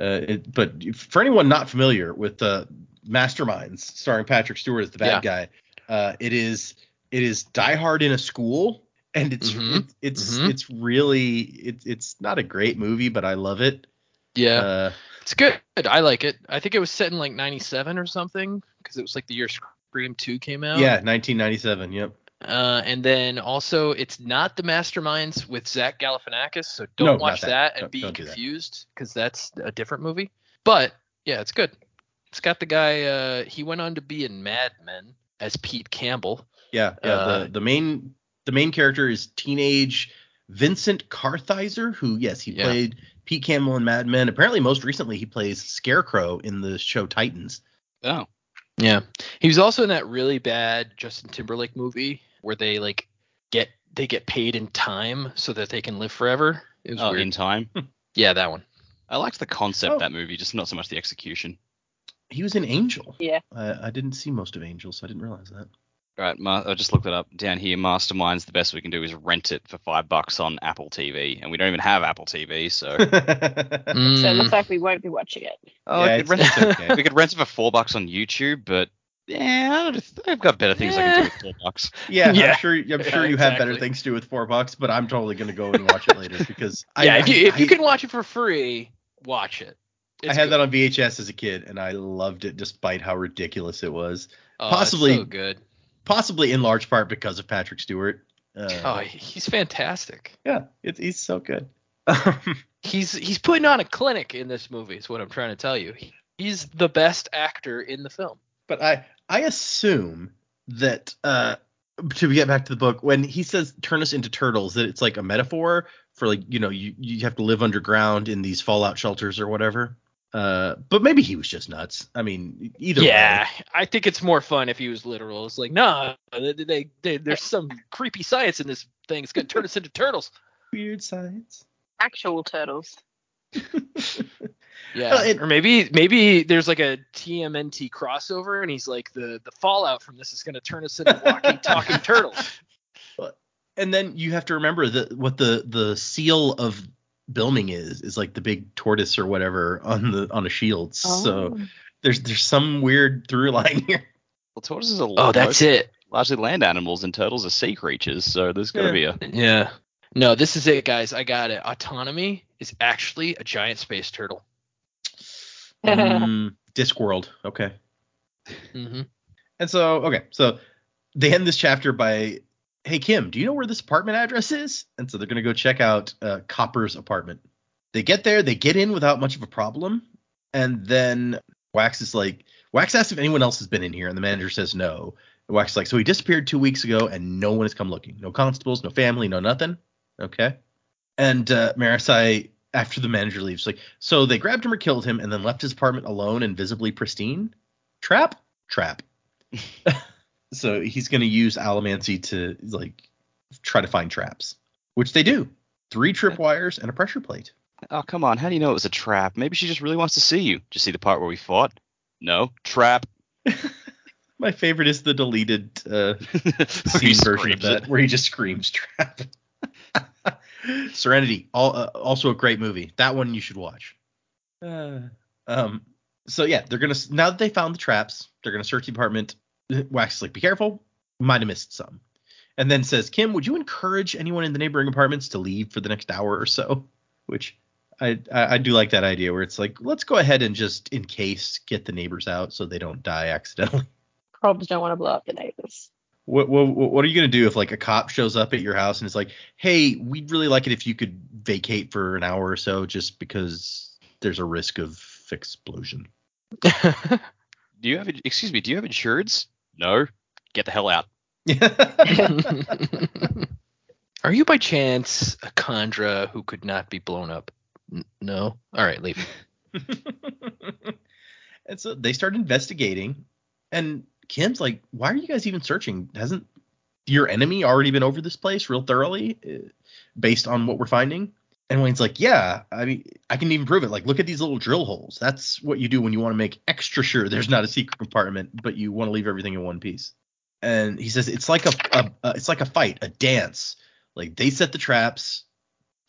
Uh, it, but for anyone not familiar with uh, Masterminds, starring Patrick Stewart as the bad guy, uh, it is it is Die Hard in a school, and it's Mhm. it, it's Mhm. it's really it's it's not a great movie, but I love it. Yeah, Uh, it's good. I like it. I think it was set in like '97 or something because it was like the year Scream 2 came out. yeah, 1997. Yep. Uh, and then also, it's not the Masterminds with Zach Galifianakis, so don't No, watch that. that, and Don't- be don't confused because that's a different movie. But yeah, it's good. It's got the guy. Uh, he went on to be in Mad Men as Pete Campbell. Yeah, yeah. Uh, the the main the main character is teenage Vincent Kartheiser, who yes, he Yeah. played Pete Campbell in Mad Men. Apparently, most recently, he plays Scarecrow in the show Titans. Oh. Yeah, he was also in that really bad Justin Timberlake movie where they like get they get paid in time so that they can live forever. It was Oh, weird. in time. yeah, that one. I liked the concept Oh. that movie, just not so much the execution. He was an Angel. Yeah. I, I didn't see most of Angel, so I didn't realize that. Right, ma- I just looked it up down here. Masterminds. The best we can do is rent it for five bucks on Apple TV, and we don't even have Apple TV, so So it Mm. looks like we won't be watching it. oh, Yeah, I could rent it's okay. we could rent it for four bucks on YouTube, but yeah, I've got better things I can do with four bucks. Yeah, Yeah. I'm sure. I'm Yeah, sure you have better things to do with four bucks, but I'm totally gonna go and watch it later because I, yeah, if you, if you can watch it for free, watch it. I had that on VHS as a kid, and I loved it despite how ridiculous it was. oh, possibly- so good. Possibly in large part because of Patrick Stewart. Uh, Oh, he's fantastic. yeah, it's he's so good. He's he's putting on a clinic in this movie. Is what I'm trying to tell you. He- He's the best actor in the film. but I I assume that uh to get back to the book when he says turn us into turtles that it's like a metaphor for like you know you you have to live underground in these fallout shelters or whatever. Uh, but maybe he was just nuts. I mean, either yeah, way. I think it's more fun if he was literal. It's like, nah, they, they, they, there's some creepy science in this thing. It's gonna turn us into turtles. weird science. Actual turtles. Yeah, Well, it- or maybe maybe there's like a TMNT crossover, and he's like the the fallout from this is gonna turn us into walking, talking turtles. And then you have to remember that what the the seal of Bilming is is like the big tortoise or whatever on the on a shield. So Oh. there's there's some weird through line here. Well, tortoises are Oh, that's it. largely land animals, and turtles are sea creatures, so there's got to Yeah. be a. Yeah. No, this is it, guys. I got it. Autonomy is actually a giant space turtle. Mm, Discworld. Okay. hmm And so, okay, so they end this chapter by "Hey Kim, do you know where this apartment address is?" And so they're gonna go check out uh, Copper's apartment. They get there, they get in without much of a problem, and then Wax is like, Wax asks if anyone else has been in here, and the manager says no. And Wax is like, so he disappeared two weeks ago, and no one has come looking. No constables, no family, no nothing. Okay. And uh, Marasi, after the manager leaves, like, so they grabbed him or killed him, and then left his apartment alone and visibly pristine. Trap, trap. so he's going to use Allomancy to like try to find traps, which they do. Three tripwires and a pressure plate. Oh, come on. How do you know it was a trap? Maybe she just really wants to see you. You see the part where we fought? No. Trap. My favorite is the deleted uh, scene version of that it. where he just screams trap. Serenity, all, uh, also a great movie. That one you should watch. Uh, um, so yeah, they're gonna now that they found the traps, they're gonna search the apartment. Wax is like, be careful, might have missed some. And then says, Kim, would you encourage anyone in the neighboring apartments to leave for the next hour or so? Which I, I I do like that idea where it's like, let's go ahead and just in case get the neighbors out so they don't die accidentally. Probs don't want to blow up the neighbors. What, what what are you gonna do if like a cop shows up at your house and is like, "Hey, we'd really like it if you could vacate for an hour or so, just because there's a risk of explosion." Do you have excuse me, do you have insurance? No. Get the hell out. Are you by chance a Chandra who could not be blown up? N- no. All right, leave. and so they start investigating, and Kim's like, "Why are you guys even searching? Hasn't your enemy already been over this place real thoroughly, uh, based on what we're finding?" And Wayne's like, "Yeah, I mean, I can even prove it. Like, look at these little drill holes. That's what you do when you want to make extra sure there's not a secret compartment, but you want to leave everything in one piece." And he says it's like a, a, a it's like a fight, a dance. Like they set the traps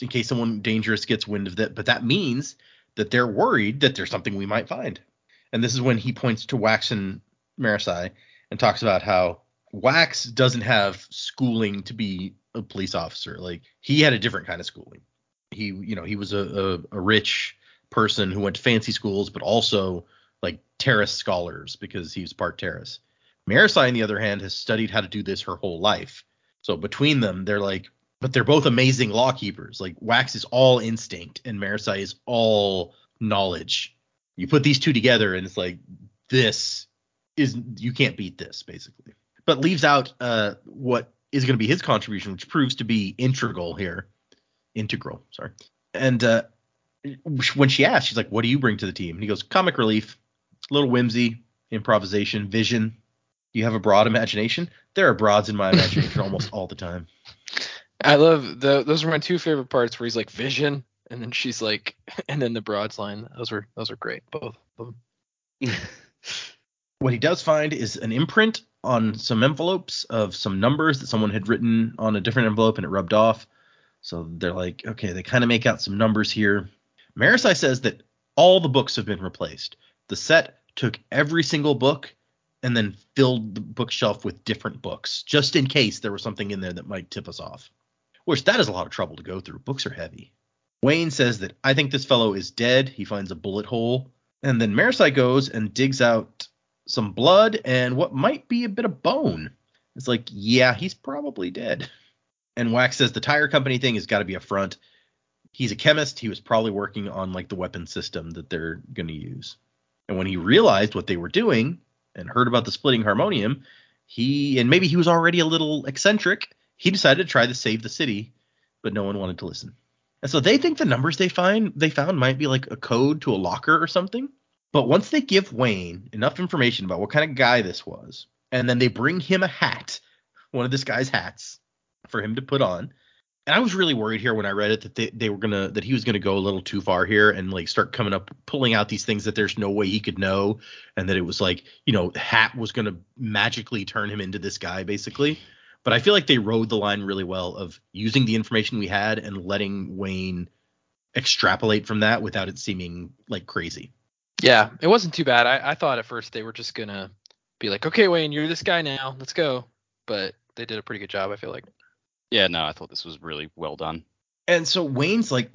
in case someone dangerous gets wind of that, but that means that they're worried that there's something we might find. And this is when he points to Wax and Marasi and talks about how Wax doesn't have schooling to be a police officer. Like he had a different kind of schooling. He, you know, he was a, a, a rich person who went to fancy schools, but also like Terris scholars because he was part Terris. Marasi, on the other hand, has studied how to do this her whole life. So between them, they're like, but they're both amazing law keepers. Like Wax is all instinct and Marasi is all knowledge. You put these two together and it's like this is you can't beat this basically. But leaves out uh what is going to be his contribution, which proves to be integral here. Integral, sorry. And uh when she asks, she's like, "What do you bring to the team?" And he goes, "Comic relief, a little whimsy, improvisation, vision. You have a broad imagination. There are broads in my imagination almost all the time." I love the those are my two favorite parts where he's like vision and then she's like and then the broads line. Those are those are great. Both of them. What he does find is an imprint on some envelopes of some numbers that someone had written on a different envelope and it rubbed off. So they're like, okay, they kind of make out some numbers here. Marasi says that all the books have been replaced. The set took every single book and then filled the bookshelf with different books, just in case there was something in there that might tip us off. Which that is a lot of trouble to go through. Books are heavy. Wayne says that I think this fellow is dead. He finds a bullet hole. And then Marasi goes and digs out some blood and what might be a bit of bone. It's like, yeah, he's probably dead. And Wax says the tire company thing has got to be a front. He's a chemist. He was probably working on like the weapon system that they're going to use. And when he realized what they were doing and heard about the splitting harmonium, he and maybe he was already a little eccentric. He decided to try to save the city, but no one wanted to listen. And so they think the numbers they find they found might be like a code to a locker or something. But once they give Wayne enough information about what kind of guy this was, and then they bring him a hat, one of this guy's hats, for him to put on. And I was really worried here when I read it that they, they were gonna that he was gonna go a little too far here and like start coming up pulling out these things that there's no way he could know, and that it was like, you know, hat was gonna magically turn him into this guy, basically. But I feel like they rode the line really well of using the information we had and letting Wayne extrapolate from that without it seeming like crazy. Yeah, it wasn't too bad. I, I thought at first they were just gonna be like, okay, Wayne, you're this guy now. Let's go. But they did a pretty good job. I feel like. Yeah, no, I thought this was really well done. And so Wayne's like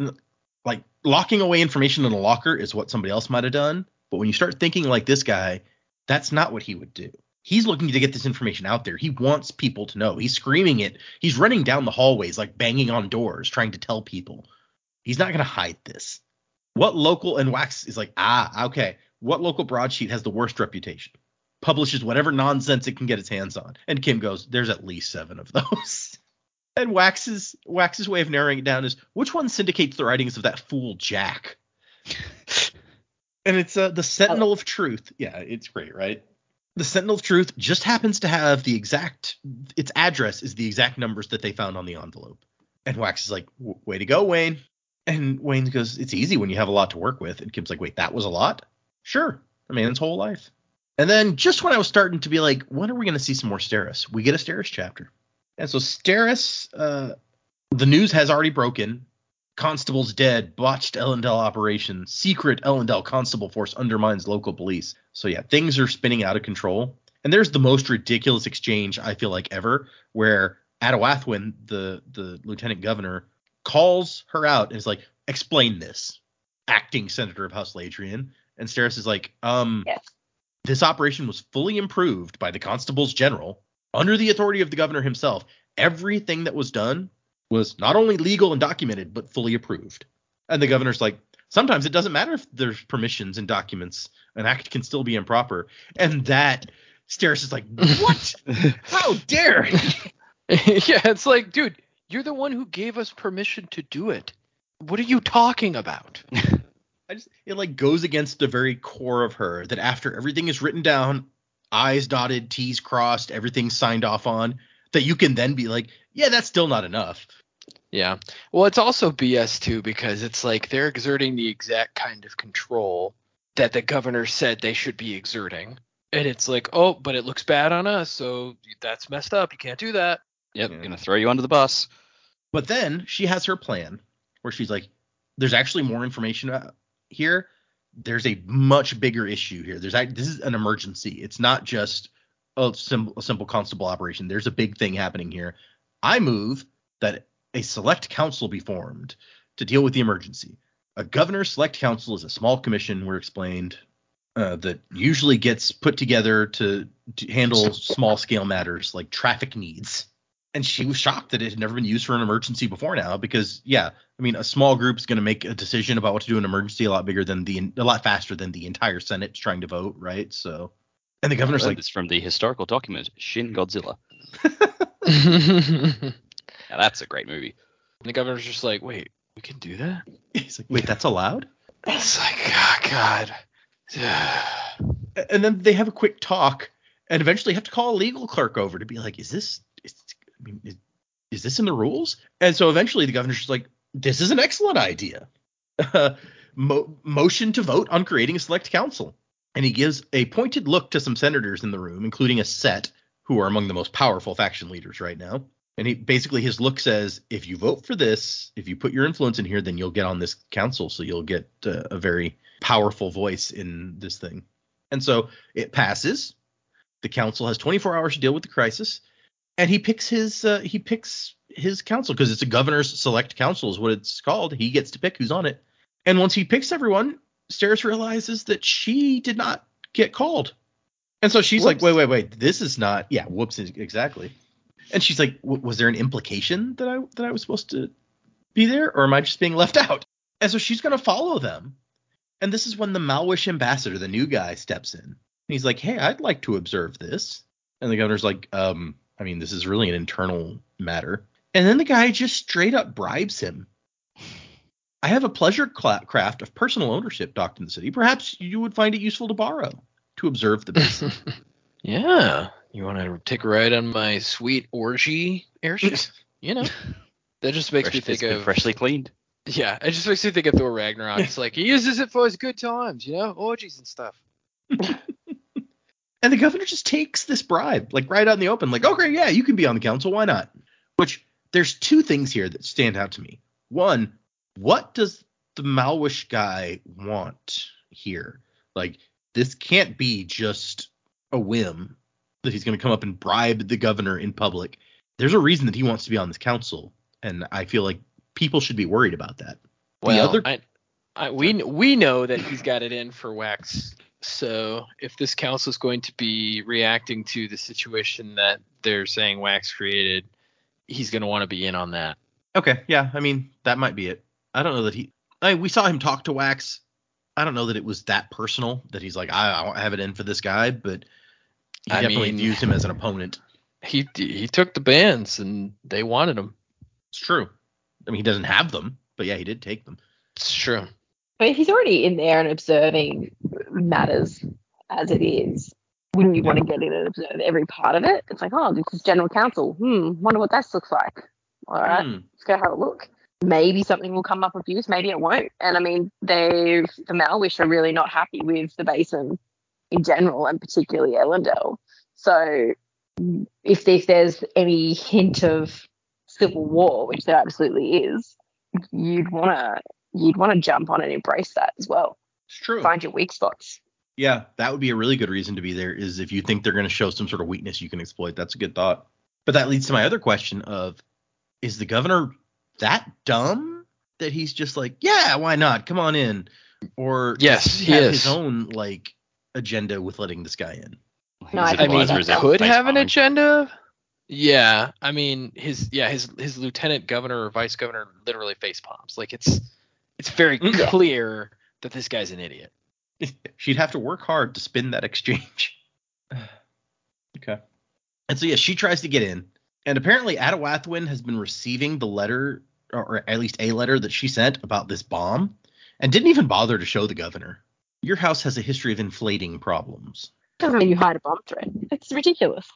like locking away information in a locker is what somebody else might have done, but when you start thinking like this guy, that's not what he would do. He's looking to get this information out there. He wants people to know. He's screaming it. He's running down the hallways, like banging on doors, trying to tell people. He's not going to hide this. What local and Wax is like, ah, okay. What local broadsheet has the worst reputation? Publishes whatever nonsense it can get its hands on. And Kim goes, there's at least seven of those. and Wax's Wax's way of narrowing it down is which one syndicates the writings of that fool Jack? and it's uh, the Sentinel of Truth. Yeah, it's great, right? The Sentinel of Truth just happens to have the exact its address is the exact numbers that they found on the envelope. And Wax is like, "Way to go, Wayne." And Wayne goes, "It's easy when you have a lot to work with." And Kim's like, "Wait, that was a lot?" Sure, a man's whole life. And then just when I was starting to be like, when are we going to see some more Steris? We get a Steris chapter. And so Steris, uh, the news has already broken. Constable's dead. Botched Elendel operation. Secret Elendel constable force undermines local police. So yeah, things are spinning out of control. And there's the most ridiculous exchange I feel like ever, where Adawathwin, the the lieutenant governor, calls her out and is like, "Explain this." Acting senator of House Ladrian, and Steris is like, "Um, Yes. this operation was fully improved by the constables general under the authority of the governor himself. Everything that was done was not only legal and documented, but fully approved. And the governor's like, sometimes it doesn't matter if there's permissions and documents. An act can still be improper. And that Steris is like, what? How dare? yeah, it's like, dude, you're the one who gave us permission to do it. What are you talking about? I just it like goes against the very core of her that after everything is written down, I's dotted, T's crossed, everything's signed off on, that you can then be like, yeah, that's still not enough. Yeah. Well, it's also BS too because it's like they're exerting the exact kind of control that the governor said they should be exerting. And it's like, oh, but it looks bad on us, so that's messed up. You can't do that. Yep, Yeah. gonna throw you under the bus. But then she has her plan where she's like, there's actually more information uh, here. There's a much bigger issue here. There's this is an emergency. It's not just a simple, a simple constable operation. There's a big thing happening here. I move that a select council be formed to deal with the emergency. A governor's select council is a small commission, we're explained, uh, that usually gets put together to, to handle small scale matters like traffic needs and she was shocked that it had never been used for an emergency before now because yeah i mean a small group is going to make a decision about what to do in an emergency a lot bigger than the a lot faster than the entire senate trying to vote right so and the governor's like this from the historical document Shin Godzilla. Now that's a great movie. And the governor's just like, wait, we can do that? he's like wait that's allowed It's like, oh, God. and then they have a quick talk and eventually have to call a legal clerk over to be like is this is, is, is this in the rules? And so eventually the governor's just like this is an excellent idea. Mo- motion to vote on creating a select council. And he gives a pointed look to some senators in the room including a set who are among the most powerful faction leaders right now. And he basically his look says if you vote for this if you put your influence in here then you'll get on this council. So you'll get uh, a very powerful voice in this thing. And so it passes. The council has 24 hours to deal with the crisis and he picks his uh, he picks his council because it's a governor's select council is what it's called. He gets to pick who's on it. And once he picks everyone Steris realizes that she did not get called. And so she's like wait wait wait this is not yeah whoops exactly. And she's like "W- was there an implication that i that i was supposed to be there or am i just being left out? And so she's going to follow them. And this is when the malwish ambassador the new guy steps in. He's like hey i'd like to observe this. And the governor's like um i mean this is really an internal matter and then the guy just straight up bribes him i have a pleasure cla- craft of personal ownership docked in the city perhaps you would find it useful to borrow to observe the business yeah. You want to take a ride on my sweet orgy airship? you know, that just makes Fresh, me it's think been of freshly cleaned. yeah. It just makes me think of Thor Ragnarok. It's like he uses it for his good times, you know, orgies and stuff. And the governor just takes this bribe, like right out in the open, like, okay, yeah, you can be on the council, why not? Which there's two things here that stand out to me. One, what does the Malwish guy want here? Like, this can't be just a whim that he's going to come up and bribe the governor in public. There's a reason that he wants to be on this council, and I feel like people should be worried about that. The Well, other- I, I, we we know that he's got it in for Wax So if this council is going to be reacting to the situation that they're saying Wax created, he's going to want to be in on that. Okay, yeah, I mean that might be it. I don't know that he. I we saw him talk to Wax. I don't know that it was that personal that he's like I, I have it in for this guy, but he I definitely mean- views him as an opponent. He he took the bands and they wanted him. It's true. I mean he doesn't have them, but yeah, he did take them. It's true. But if he's already in there and observing matters as it is, wouldn't you want to get in and observe every part of it? It's like, oh, this is general counsel. Hmm, wonder what this looks like. All right, Hmm. let's go have a look. Maybe something will come up of use, maybe it won't. And I mean, they the Malwish are really not happy with the basin in general, and particularly Elendel. So if if there's any hint of civil war, which there absolutely is, you'd wanna you'd want to jump on and embrace that as well. It's true. Find your weak spots. Yeah, that would be a really good reason to be there. Is if you think they're going to show some sort of weakness you can exploit. That's a good thought. But that leads to my other question of, is the governor that dumb that he's just like, yeah, why not? Come on in. Or Yes, does he, he have his own like agenda with letting this guy in. No, I I mean, he is he out could face have an agenda. Yeah, I mean his yeah his his lieutenant governor or vice governor literally face palms. Like it's it's very Yeah. clear that this guy's an idiot. She'd have to work hard to spin that exchange. okay. And so yeah, she tries to get in, and apparently Adawathwin has been receiving the letter, or, or at least a letter that she sent about this bomb, and didn't even bother to show the governor. Your house has a history of inflating problems. Doesn't mean you hide a bomb threat. It's ridiculous.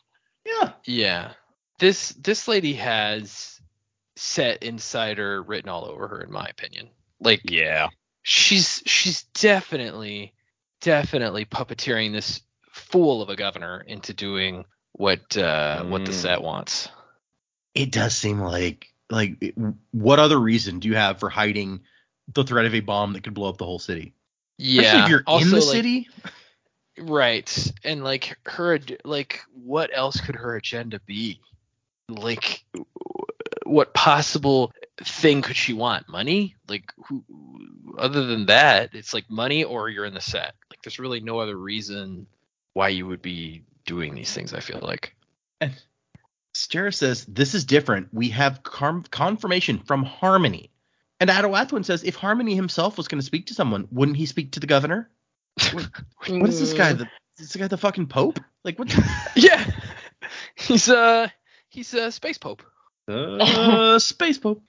Yeah. Yeah, this this lady has set insider written all over her, in my opinion. Like Yeah. she's she's definitely definitely puppeteering this fool of a governor into doing what uh what the Mm. set wants. It does seem like like what other reason do you have for hiding the threat of a bomb that could blow up the whole city? Especially Yeah, if you're also, in the like, city. right? And like her, like what else could her agenda be? Like, what possible thing could she want? Money? Like, who? Other than that, it's like money or you're in the set. Like, there's really no other reason why you would be doing these things. I feel like. And Steris says, This is different. We have confirmation from Harmony. And Adawathwin says, If Harmony himself was going to speak to someone, wouldn't he speak to the governor? What, what is this guy? The, is this guy the fucking Pope? Like, what? Yeah, he's uh he's a space pope. Uh, Space Pope.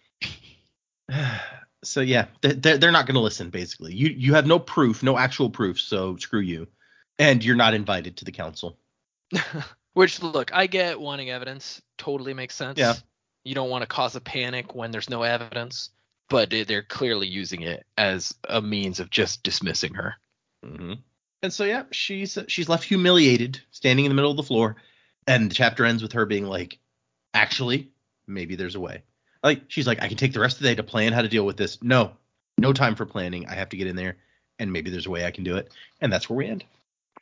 so, yeah, they- they're, they're not going to listen, basically. You, you have no proof, no actual proof, so screw you. And you're not invited to the council. Which look, I get wanting evidence. Totally makes sense. Yeah. You don't want to cause a panic when there's no evidence, but they- they're clearly using it as a means of just dismissing her. Mm-hmm. And so yeah, she's she's left humiliated, standing in the middle of the floor, and the chapter ends with her being like, "Actually, maybe there's a way." Like she's like, "I can take the rest of the day to plan how to deal with this." No, no time for planning. I have to get in there, and maybe there's a way I can do it. And that's where we end.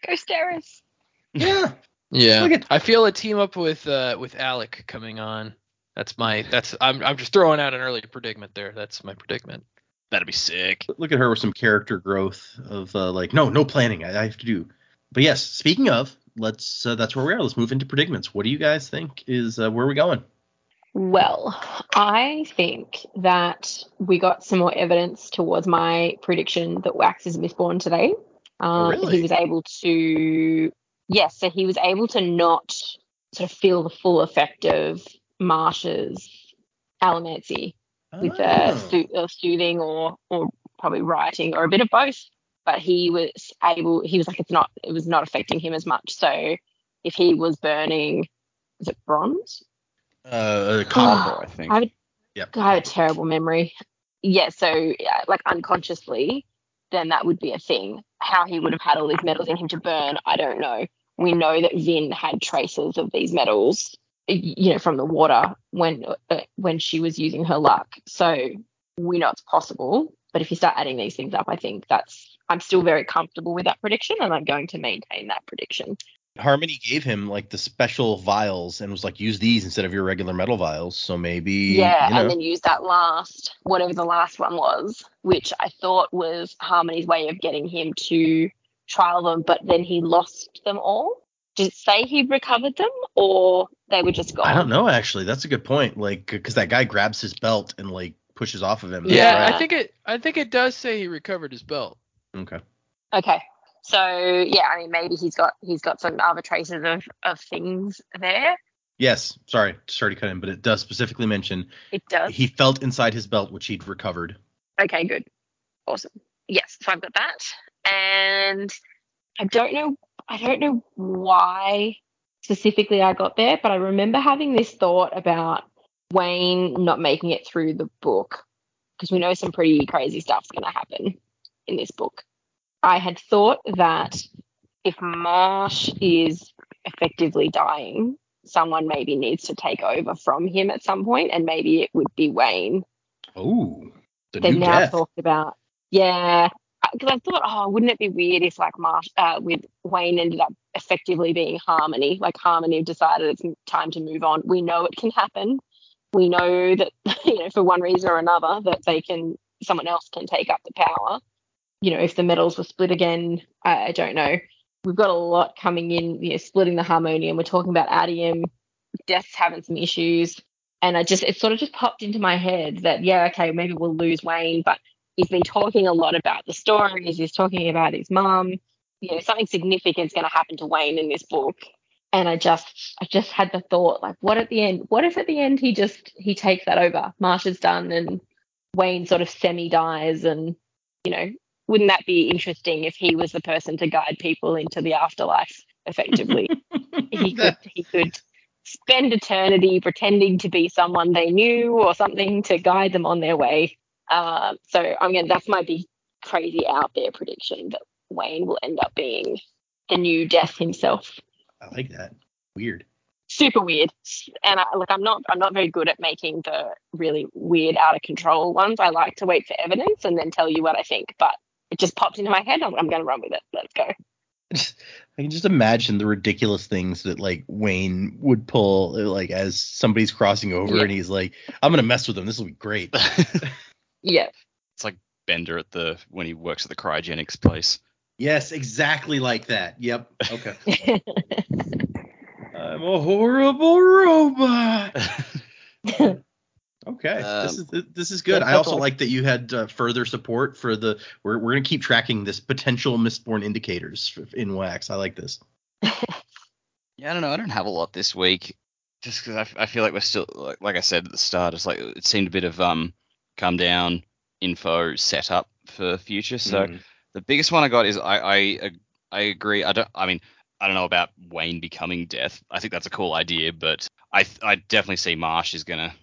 Go Steris. Yeah. Yeah. Look at- I feel a team up with uh with Allik coming on. That's my that's I'm I'm just throwing out an early predicament there. That's my predicament. That'd be sick. Look at her with some character growth of uh, like, no, no planning. I, I have to do. But yes, speaking of, let's. Uh, that's where we are. Let's move into predicaments. What do you guys think is uh, where are we going? Well, I think that we got some more evidence towards my prediction that Wax is Mistborn today. Um, really? He was able to, yes, so he was able to not sort of feel the full effect of Marsh's allomancy with uh, Oh. soo- uh, soothing or or probably writing or a bit of both. But he was able. He was like, it's not. It was not affecting him as much. So if he was burning, is it bronze? Uh. Copper, I think. I have, a, Yep. I have a terrible memory. Yeah, so yeah, like unconsciously, then that would be a thing. How he would have had all these metals in him to burn, I don't know. We know that Vin had traces of these metals, you know, from the water when uh, when she was using her luck. So we know it's possible. But if you start adding these things up, I think that's. I'm still very comfortable with that prediction, and I'm going to maintain that prediction. Harmony gave him like the special vials and was like, use these instead of your regular metal vials. So maybe, Yeah, you know, and then use that last, whatever the last one was, which I thought was Harmony's way of getting him to trial them, but then he lost them all? Did it say he recovered them, or they were just gone? I don't know actually. That's a good point. Like because that guy grabs his belt and like pushes off of him. Yeah, Yeah. I think it. I think it does say he recovered his belt. Okay. Okay. So yeah, I mean maybe he's got he's got some other traces of, of things there. Yes. Sorry. Sorry to cut in, but it does specifically mention It does. he felt inside his belt which he'd recovered. Okay, good. Awesome. Yes, so I've got that. And I don't know I don't know why specifically I got there, but I remember having this thought about Wayne not making it through the book because we know some pretty crazy stuff's going to happen in this book. I had thought that if Marsh is effectively dying, someone maybe needs to take over from him at some point, and maybe it would be Wayne Oh. The they've new now death. talked about yeah because I thought oh wouldn't it be weird if like Marsh uh, with Wayne ended up effectively being Harmony like Harmony decided it's time to move on we know it can happen we know that you know for one reason or another that they can someone else can take up the power you know if the metals were split again I, I don't know we've got a lot coming in you know splitting the harmonium we're talking about atium death's having some issues and I just it sort of just popped into my head that yeah, okay, maybe we'll lose Wayne, but he's been talking a lot about the stories. He's talking about his mum. You know, something significant's going to happen to Wayne in this book. And I just, I just had the thought, like, what at the end? What if at the end he just he takes that over? Marsh is done, and Wayne sort of semi dies, and you know, wouldn't that be interesting if he was the person to guide people into the afterlife effectively? he could he could spend eternity pretending to be someone they knew or something to guide them on their way. Um, so I'm gonna that's my big crazy out there prediction that Wayne will end up being the new death himself. I like that. Weird. Super weird. And I, look, I'm not I'm not very good at making the really weird out of control ones. I like to wait for evidence and then tell you what I think. But it just popped into my head. I'm, I'm gonna run with it. Let's go. I can just imagine the ridiculous things that like Wayne would pull, like as somebody's crossing over Yeah. and he's like, "I'm gonna mess with him. This will be great." Yeah. it's like Bender at the when he works at the cryogenics place. yes, exactly like that. Yep. Okay. I'm a horrible robot. Okay, this is this is good. I also like that you had uh, further support for the. We're we're gonna keep tracking this potential Mistborn indicators in wax. I like this. Yeah, I don't know. I don't have a lot this week, just because I, I feel like we're still like, like I said at the start. It's like it seemed a bit of um come down info set up for future. So Mm. the biggest one I got is I I I agree. I don't. I mean, I don't know about Wayne becoming Death. I think that's a cool idea, but I I definitely see Marsh is gonna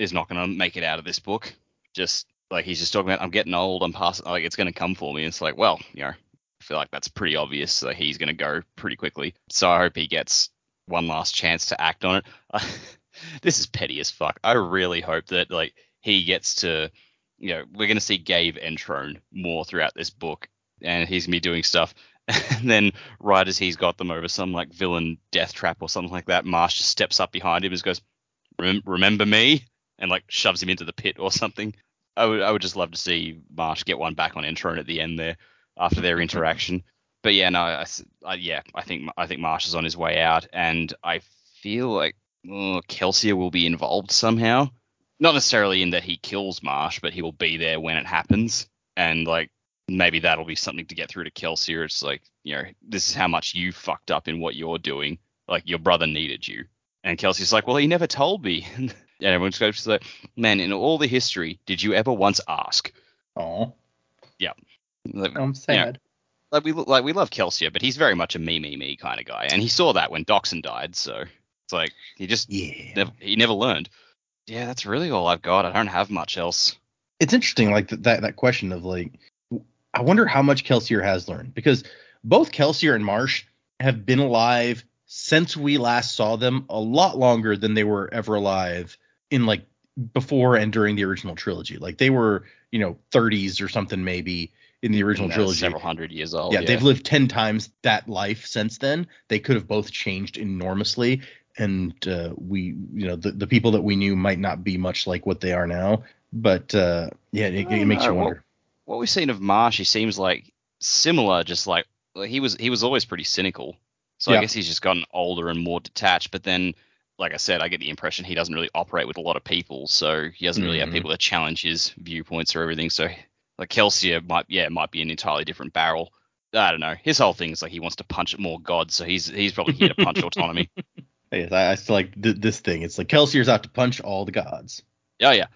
is not gonna make it out of this book. Just like he's just talking about, I'm getting old. I'm past. Like it's gonna come for me. It's like, well, you know, I feel like that's pretty obvious that he's gonna go pretty quickly. So I hope he gets one last chance to act on it. this is petty as fuck. I really hope that like he gets to, you know, we're gonna see Gave Entrone more throughout this book, and he's gonna be doing stuff. And then right as he's got them over some like villain death trap or something like that, Marsh just steps up behind him and goes, "Rem- "Remember me?" And like shoves him into the pit or something. I would I would just love to see Marsh get one back on Entrone at the end there after their interaction. But yeah, no, I yeah, I think I think Marsh is on his way out, and I feel like oh, Kelsier will be involved somehow. Not necessarily in that he kills Marsh, but he will be there when it happens, and like maybe that'll be something to get through to Kelsier. It's like you know, this is how much you fucked up in what you're doing. Like your brother needed you, and Kelsier's like, well, he never told me. and everyone's goes like, man, in all the history, did you ever once ask? Aw, Like, I'm sad. like we like we love Kelsier, but he's very much a me me me kind of guy, and he saw that when Dockson died. So it's like he just Yeah. never, he never learned. Yeah, that's really all I've got. I don't have much else. It's interesting, like th- that that question of like, I wonder how much Kelsier has learned because both Kelsier and Marsh have been alive since we last saw them a lot longer than they were ever alive in like before and during the original trilogy. Like they were, you know, 30s or something maybe in the original trilogy. several hundred years old. yeah, they've lived 10 times that life since then. They could have both changed enormously. And uh, we, you know, the, the people that we knew might not be much like what they are now. But uh, yeah, it, it makes you No, well- wonder. what we've seen of Marsh, he seems like similar, just like like, he was he was always pretty cynical. So Yeah. I guess he's just gotten older and more detached. But then, like I said, I get the impression he doesn't really operate with a lot of people, so he doesn't really Mhm. have people to challenge his viewpoints or everything. So like Kelsier might yeah might be an entirely different barrel. I don't know. His whole thing is like he wants to punch more gods, so he's he's probably here to punch autonomy. Yes, I, I still like th- this thing. It's like Kelsier's out to punch all the gods. Oh yeah.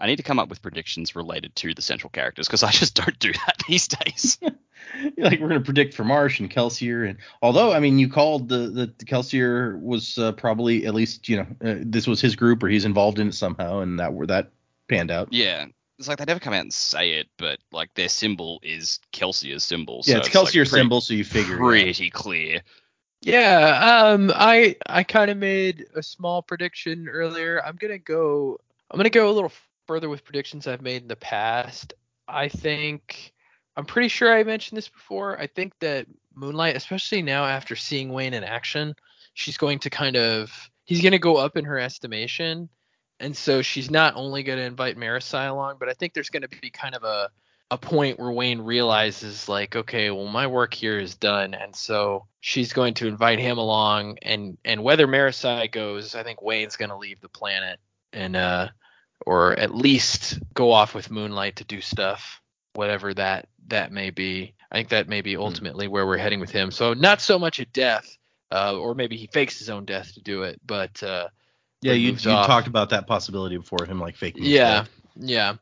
I need to come up with predictions related to the central characters because I just don't do that these days. like we're gonna predict for Marsh and Kelsier, and although I mean you called the the Kelsier was uh, probably at least you know uh, this was his group or he's involved in it somehow, and that were that panned out. yeah. It's like they never come out and say it, but like their symbol is Kelsier's symbol. Yeah, so it's like, Kelsier's pretty- symbol, so you figure. yeah. Pretty clear. Yeah, um, I I kind of made a small prediction earlier. I'm gonna go. I'm gonna go a little further with predictions I've made in the past. I think I'm pretty sure I mentioned this before. I think that Moonlight, especially now after seeing Wayne in action, she's going to kind of he's gonna go up in her estimation, and so she's not only gonna invite Marasi along, but I think there's gonna be kind of a a point where Wayne realizes like, okay, well my work here is done, and so she's going to invite him along, and and whether Marasi goes, I think Wayne's going to leave the planet and uh, or at least go off with Moonlight to do stuff, whatever that that may be. I think that may be ultimately where we're heading with him. So not so much a death, uh, or maybe he fakes his own death to do it, but uh, Yeah, you you talked about that possibility before him like faking. yeah, death. yeah,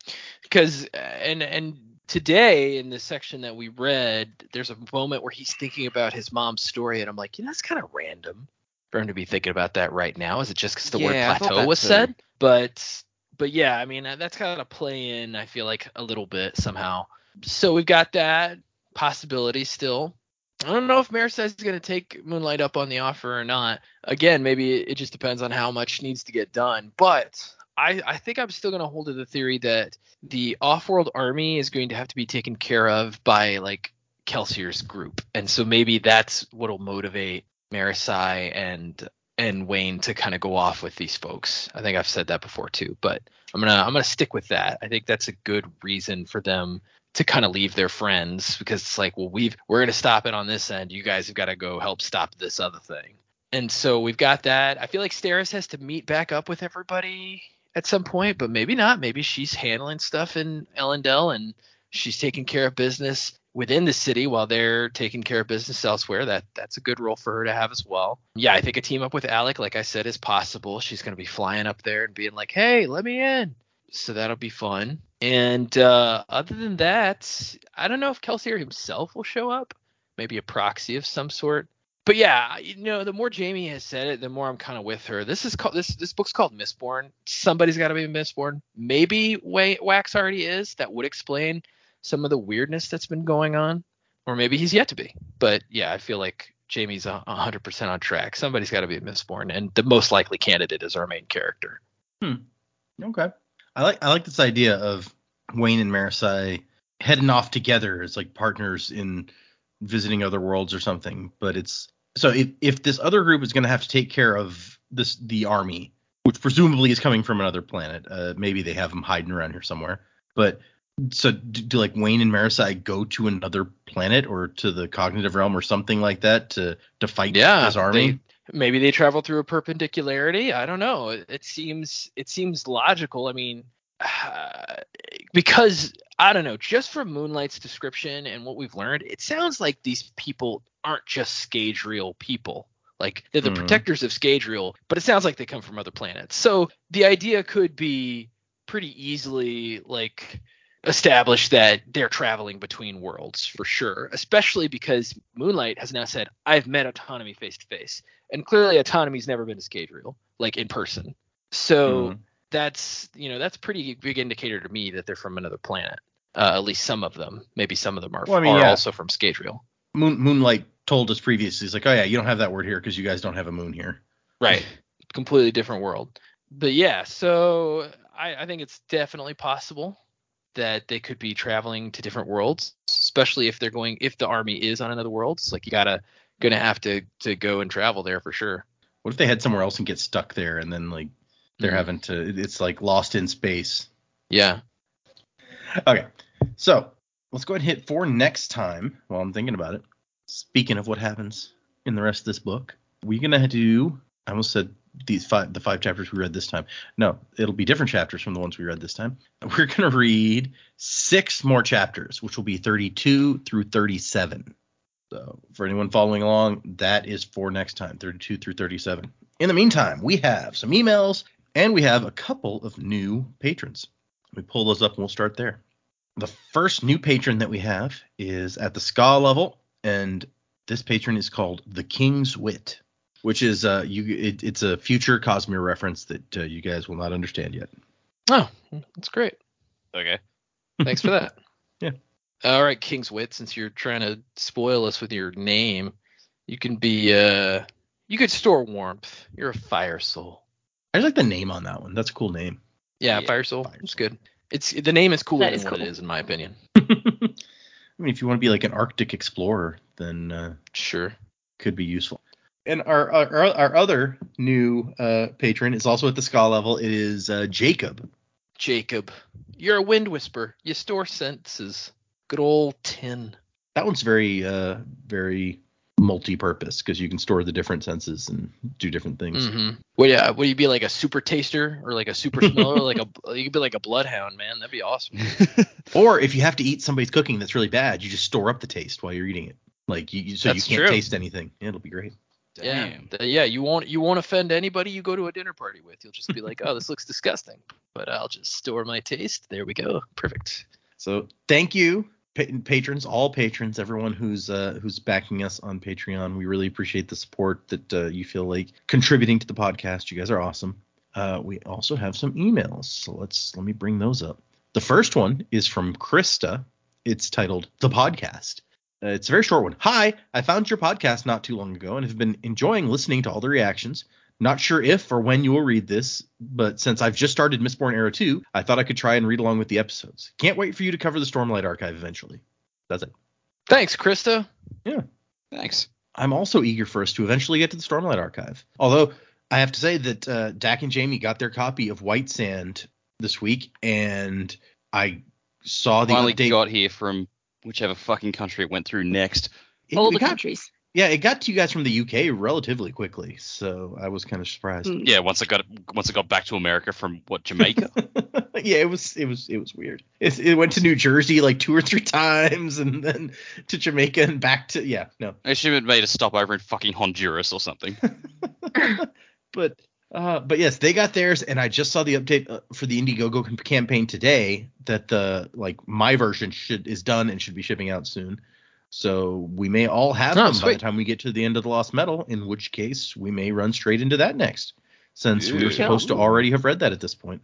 because and and today in the section that we read, there's a moment where he's thinking about his mom's story, and I'm like, you know, that's kind of random for him to be thinking about that right now. Is it just because the word Yeah, thought plateau was too. said? But but yeah, I mean, uh, that's got to play in. I feel like a little bit somehow. So we've got that possibility still. I don't know if Marasi is going to take Moonlight up on the offer or not. Again, maybe it just depends on how much needs to get done. But I, I think I'm still going to hold to the theory that the off-world army is going to have to be taken care of by like Kelsier's group, and so maybe that's what'll motivate Marasi and and Wayne to kind of go off with these folks. I think I've said that before too, but I'm gonna I'm gonna stick with that. I think that's a good reason for them to kind of leave their friends because it's like, well, we've we're gonna stop it on this end. You guys have got to go help stop this other thing. And so we've got that. I feel like Steris has to meet back up with everybody at some point, but maybe not. Maybe she's handling stuff in Elendel and she's taking care of business within the city while they're taking care of business elsewhere. That that's a good role for her to have as well. Yeah, I think a team up with Allik, like I said, is possible. She's gonna be flying up there and being like, "Hey, let me in." So that'll be fun. And uh, other than that, I don't know if Kelsier himself will show up. Maybe a proxy of some sort. But yeah, you know, the more Jamie has said it, the more I'm kind of with her. This is called this this book's called Mistborn. Somebody's got to be Mistborn. Maybe Wax already is. That would explain some of the weirdness that's been going on, or maybe he's yet to be. But yeah, I feel like Jamie's a 100% on track. Somebody's got to be a Mistborn, and the most likely candidate is our main character. Okay. I like I like this idea of Wayne and Marasi heading off together as like partners in visiting other worlds or something. But it's so if if this other group is going to have to take care of this the army, which presumably is coming from another planet, uh, maybe they have them hiding around here somewhere. But so do, do like Wayne and Marasi go to another planet or to the cognitive realm or something like that to to fight Yeah, this army? they- maybe they travel through a perpendicularity. I don't know. It, it seems it seems logical. I mean, because I don't know. Just from Moonlight's description and what we've learned, it sounds like these people aren't just Scadrial people. Like they're the Mhm. protectors of Scadrial, but it sounds like they come from other planets. So the idea could be pretty easily like established that they're traveling between worlds for sure, especially because Moonlight has now said, I've met autonomy face to face. And clearly autonomy's never been to Scadrial, like in person. So Mhm. that's you know, that's a pretty big indicator to me that they're from another planet. Uh, at least some of them. Maybe some of them are, Well, I mean, are yeah. also from Scadrial. Moon, Moonlight told us previously, he's like, oh yeah, you don't have that word here because you guys don't have a moon here. Right. Completely different world. But yeah, so I, I think it's definitely possible that they could be traveling to different worlds, especially if they're going if the army is on another world. It's like you gotta gonna have to to go and travel there for sure. What if they head somewhere else and get stuck there and then like they're Mhm. having to it's like lost in space. Yeah. Okay. So let's go ahead and hit four next time while I'm thinking about it. speaking of what happens in the rest of this book, we're gonna do. I almost said these five, the five chapters we read this time. No, it'll be different chapters from the ones we read this time. We're gonna read six more chapters, which will be 32 through 37. So for anyone following along, that is for next time, 32 through 37. In the meantime, we have some emails and we have a couple of new patrons. We pull those up and we'll start there. The first new patron that we have is at the skaa level, and this patron is called the King's Wit, which is uh you it, it's a future Cosmere reference that uh, you guys will not understand yet. Oh, that's great. Okay. Thanks for that. Yeah. All right, King's Wit, since you're trying to spoil us with your name, you can be uh you could store warmth. You're a fire soul. I just like the name on that one. That's a cool name. Yeah, Yeah, fire soul. Fire It's good. It's the name is cooler That than is what it cool. is in my opinion. I mean, if you want to be like an Arctic explorer, then uh, Sure. could be useful. And our our, our other new uh, patron is also at the skaa level. It is uh, Jacob. Jacob, you're a wind whisper. You store senses. Good old tin. That one's very uh, very multi-purpose because you can store the different senses and do different things. Mm-hmm. Would yeah, would you be like a super taster or like a super smeller, like a you could be like a bloodhound, man. That'd be awesome. Or if you have to eat somebody's cooking that's really bad, you just store up the taste while you're eating it. Like you, so That's you can't true. taste anything. It'll be great. Yeah, Damn. th- yeah. You won't you won't offend anybody you go to a dinner party with. You'll just be like, oh, this looks disgusting, but I'll just store my taste. There we go. Perfect. So thank you, patrons, all patrons, everyone who's uh, who's backing us on Patreon. We really appreciate the support that uh, you feel like contributing to the podcast. You guys are awesome. Uh, we also have some emails, so let's let me bring those up. The first one is from Krista. It's titled "The Podcast." Uh, it's a very short one. Hi, I found your podcast not too long ago and have been enjoying listening to all the reactions. Not sure if or when you will read this, but since I've just started Mistborn Era 2, I thought I could try and read along with the episodes. Can't wait for you to cover the Stormlight Archive eventually. That's it. Thanks, Krista. Yeah. Thanks. I'm also eager for us to eventually get to the Stormlight Archive. Although I have to say that uh, Dac and Jamie got their copy of White Sand this week, and I saw the Finally update. got here from whichever fucking country it went through next. it, All the got- countries. Yeah, it got to you guys from the UK relatively quickly, so I was kind of surprised. Mm. Yeah, once I got once I got back to America from what Jamaica. yeah, it was it was it was weird. It, it went to New Jersey like two or three times, and then to Jamaica and back to yeah no. I should have made a stop over in fucking Honduras or something. but uh, but yes, they got theirs, and I just saw the update uh, for the Indiegogo campaign today that the like my version should is done and should be shipping out soon. So we may all have Oh, them by the time we get to the end of the Lost Metal, in which case we may run straight into that next, since we were supposed to already have read that at this point.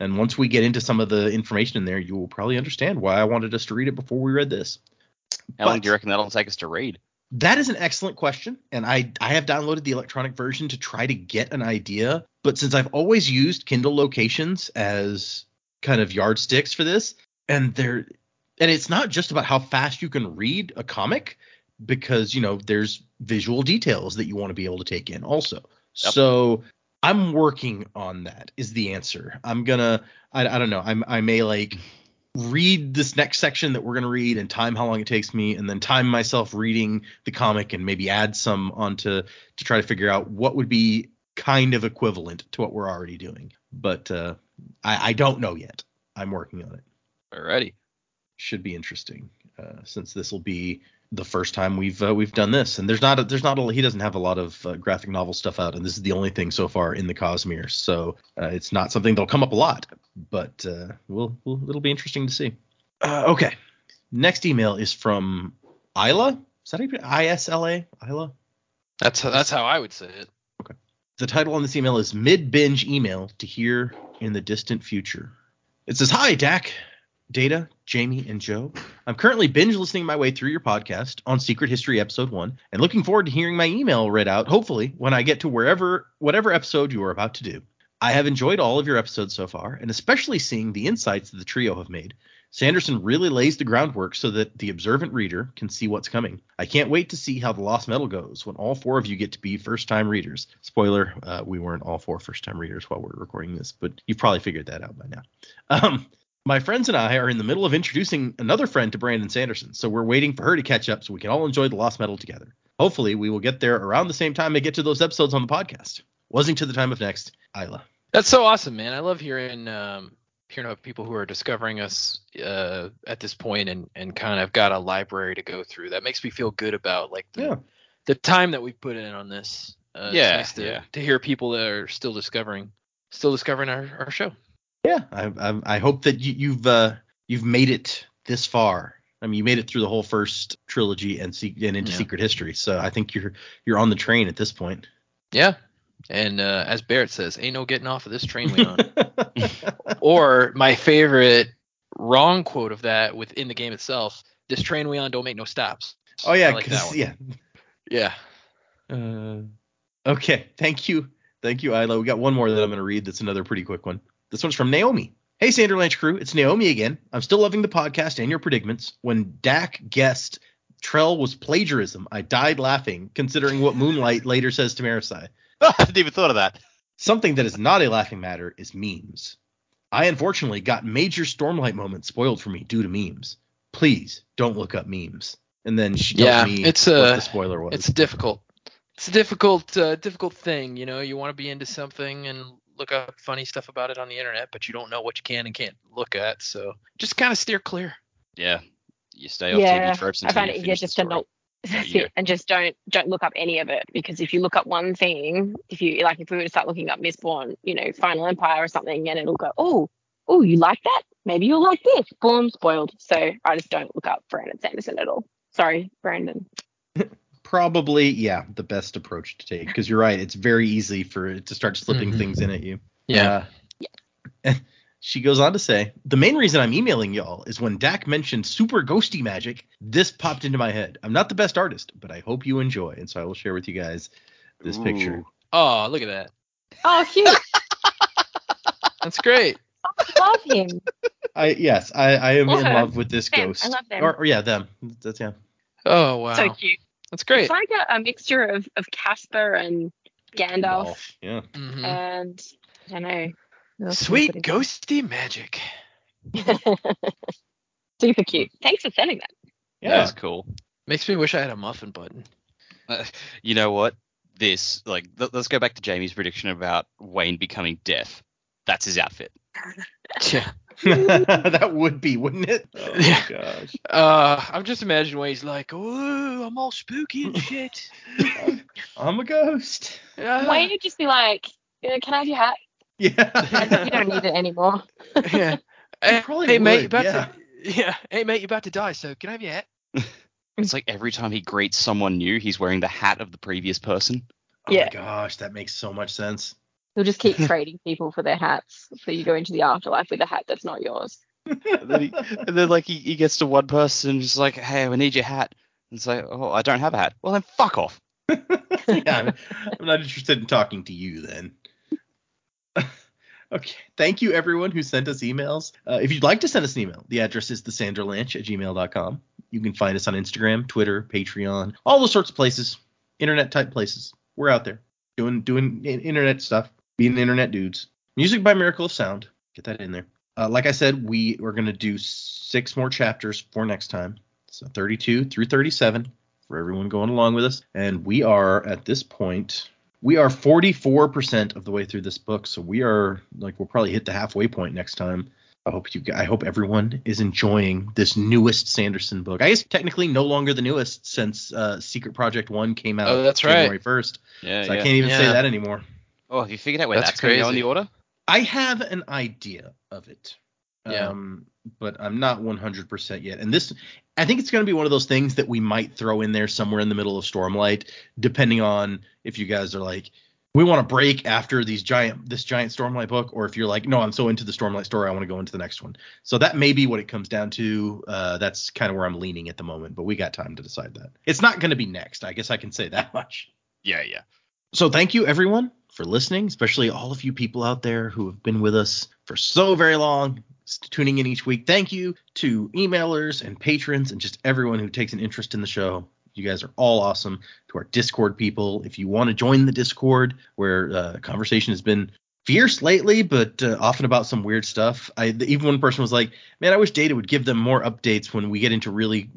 And once we get into some of the information in there, you will probably understand why I wanted us to read it before we read this. How long do you reckon that'll take us to read? That is an excellent question, and I I have downloaded the electronic version to try to get an idea. But since I've always used Kindle locations as kind of yardsticks for this, and they're and it's not just about how fast you can read a comic, because you know there's visual details that you want to be able to take in also. Yep. So I'm working on that. Is the answer? I'm gonna I, I don't know. I'm I may like read this next section that we're going to read and time how long it takes me and then time myself reading the comic and maybe add some onto to try to figure out what would be kind of equivalent to what we're already doing. But uh i i don't know yet. I'm working on it. Alrighty. should be interesting uh since this will be the first time we've uh, we've done this. And there's not a, there's not a he doesn't have a lot of uh, graphic novel stuff out and this is the only thing so far in the cosmere. So uh, it's not something that'll come up a lot but uh we'll, we'll it'll be interesting to see. Uh, okay. Next email is from isla? Is that how isla isla? That's that's how I would say it. Okay. the title on this email is Mid Binge Email to Hear in the Distant Future. It says, Hi, Dac, Data, Jamie, and Joe. I'm currently binge listening my way through your podcast on Secret History Episode 1 and looking forward to hearing my email read out, hopefully, when I get to wherever, whatever episode you are about to do. I have enjoyed all of your episodes so far, and especially seeing the insights that the trio have made. Sanderson really lays the groundwork so that the observant reader can see what's coming. I can't wait to see how the Lost Metal goes when all four of you get to be first time readers. Spoiler, uh, we weren't all four first time readers while we're recording this, but you've probably figured that out by now. Um, My friends and I are in the middle of introducing another friend to Brandon Sanderson, so we're waiting for her to catch up so we can all enjoy the Lost Metal together. Hopefully, we will get there around the same time I get to those episodes on the podcast. Wasn't to the time of next, Isla. That's so awesome, man. I love hearing um, hearing about people who are discovering us uh, at this point and and kind of got a library to go through. That makes me feel good about like the, Yeah. the time that we've put in on this. Uh, it's Yeah, nice to, yeah. to hear people that are still discovering still discovering our, our show. Yeah, I, I, I hope that you, you've uh, you've made it this far. I mean, you made it through the whole first trilogy and, se- and into Yeah. Secret History, so I think you're you're on the train at this point. Yeah. And uh, as Barret says, ain't no getting off of this train we on. or my favorite wrong quote of that within the game itself, this train we on don't make no stops. oh yeah, like yeah. Yeah. Uh, okay, thank you, thank you, Isla. We got one more that I'm going to read. That's another pretty quick one. This one's from Naomi. Hey, Sanderlanche crew, it's Naomi again. I'm still loving the podcast and your predicaments. When Dac guessed Trell was plagiarism, I died laughing, considering what Moonlight later says to Marasi. I hadn't even thought of that. Something that is not a laughing matter is memes. I unfortunately got major Stormlight moments spoiled for me due to memes. Please don't look up memes. And then she tells Yeah, me it's, what uh, the spoiler was. It's difficult. It's a difficult, uh, difficult thing. You know, you want to be into something and look up funny stuff about it on the internet, but you don't know what you can and can't look at. So just kind of steer clear. Yeah. You stay off yeah, TV tropes I find you it easier finish the just to story. not. There That's it, and just don't don't look up any of it because if you look up one thing, if you like, if we were to start looking up Mistborn, you know, Final Empire or something, and it'll go, oh, oh, you like that? Maybe you'll like this. Boom, spoiled. So I just don't look up Brandon Sanderson at all. Sorry, Brandon. probably yeah the best approach to take because you're right it's very easy for it to start slipping Mhm. things in at you Yeah. Uh, she goes on to say the main reason i'm emailing y'all is when dak mentioned super ghosty magic this popped into my head i'm not the best artist but i hope you enjoy and so i will share with you guys this picture Oh, look at that. Oh, cute. That's great. I love him. i yes i i am in love with this Them. I ghost love them. Or, or yeah them that's yeah Oh wow. So cute. That's great. It's like a, a mixture of of Casper and Gandalf, Golf, yeah Mhm. and I don't know. what else can I Sweet put in? ghosty magic. Super cute. Thanks for sending that. yeah That is cool. Makes me wish I had a muffin button. Uh, you know what? This like th- let's go back to Jamie's prediction about Wayne becoming deaf. That's his outfit. Yeah. that would be wouldn't it oh my Yeah. gosh Uh, I'm just imagining where he's like, "Oh, I'm all spooky and shit." i'm a ghost Yeah. Wayne would just be like, "Yeah, "Can I have your hat? yeah You don't need it anymore." yeah. Hey, probably hey mate, you would, about yeah. to yeah. Hey mate, you're about to die. So can I have your hat? It's like every time he greets someone new, he's wearing the hat of the previous person. Oh Yeah. my gosh, that makes so much sense. He'll just keep trading people for their hats, so you go into the afterlife with a hat that's not yours. And then, he, and then like he, he gets to one person and just like, hey, I need your hat. And it's like, oh, I don't have a hat. Well then, fuck off. yeah, I'm, I'm not interested in talking to you then. okay. Thank you, everyone who sent us emails. Uh, if you'd like to send us an email, the address is thesanderlanch at gmail.com. You can find us on Instagram, Twitter, Patreon, all those sorts of places, internet type places. We're out there doing doing internet stuff, being internet dudes. Music by Miracle of Sound. Get that in there. Uh, like I said, we are going to do six more chapters for next time. So 32 through 37 for everyone going along with us. And we are at this point, we are 44% of the way through this book. So we are like, we'll probably hit the halfway point next time. I hope you, I hope everyone is enjoying this newest Sanderson book. I guess technically no longer the newest since uh, Secret Project One came out. Oh, that's right. January 1st. Yeah, So I can't even say that anymore. Oh, have you figured out where That's that's, going to go in the order? I have an idea of it. Yeah. Um, but I'm not 100% yet. And this, I think it's going to be one of those things that we might throw in there somewhere in the middle of Stormlight, depending on if you guys are like, we want to break after these giant, this giant Stormlight book, or if you're like, no, I'm so into the Stormlight story, I want to go into the next one. So that may be what it comes down to. Uh, that's kind of where I'm leaning at the moment, but we got time to decide that. It's not going to be next. I guess I can say that much. Yeah, yeah. So thank you everyone for listening, especially all of you people out there who have been with us for so very long, tuning in each week. Thank you to emailers and patrons and just everyone who takes an interest in the show. You guys are all awesome. To our Discord people, if you want to join the Discord where uh, conversation has been fierce lately, but uh, often about some weird stuff. I even one person was like, "Man, I wish Data would give them more updates when we get into really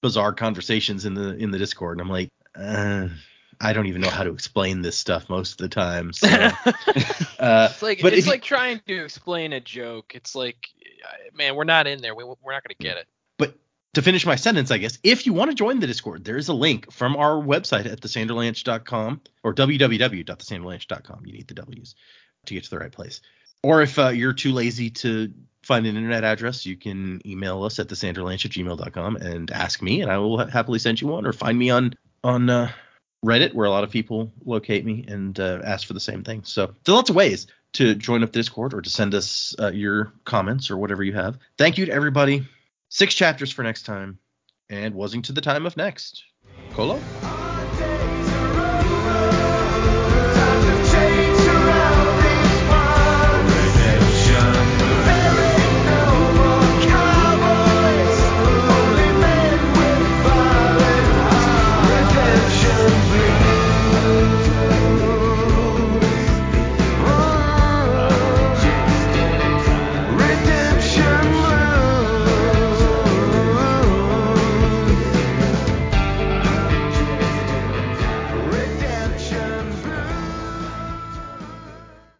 bizarre conversations in the in the Discord." And I'm like, uh, I don't even know how to explain this stuff most of the time. So, uh, It's like it's you- like trying to explain a joke. It's like, man, we're not in there. We, we're not gonna get it. But to finish my sentence, I guess, if you want to join the Discord, there is a link from our website at thesanderlanch.com or www.thesanderlanch.com. You need the W's to get to the right place. Or if uh, you're too lazy to find an internet address, you can email us at thesanderlanch at gmail.com and ask me, and I will happily send you one. Or find me on on uh, Reddit, where a lot of people locate me and uh, ask for the same thing. So there's lots of ways to join up Discord or to send us uh, your comments or whatever you have. Thank you to everybody. Six chapters for next time, and wasing to the time of next. Colo?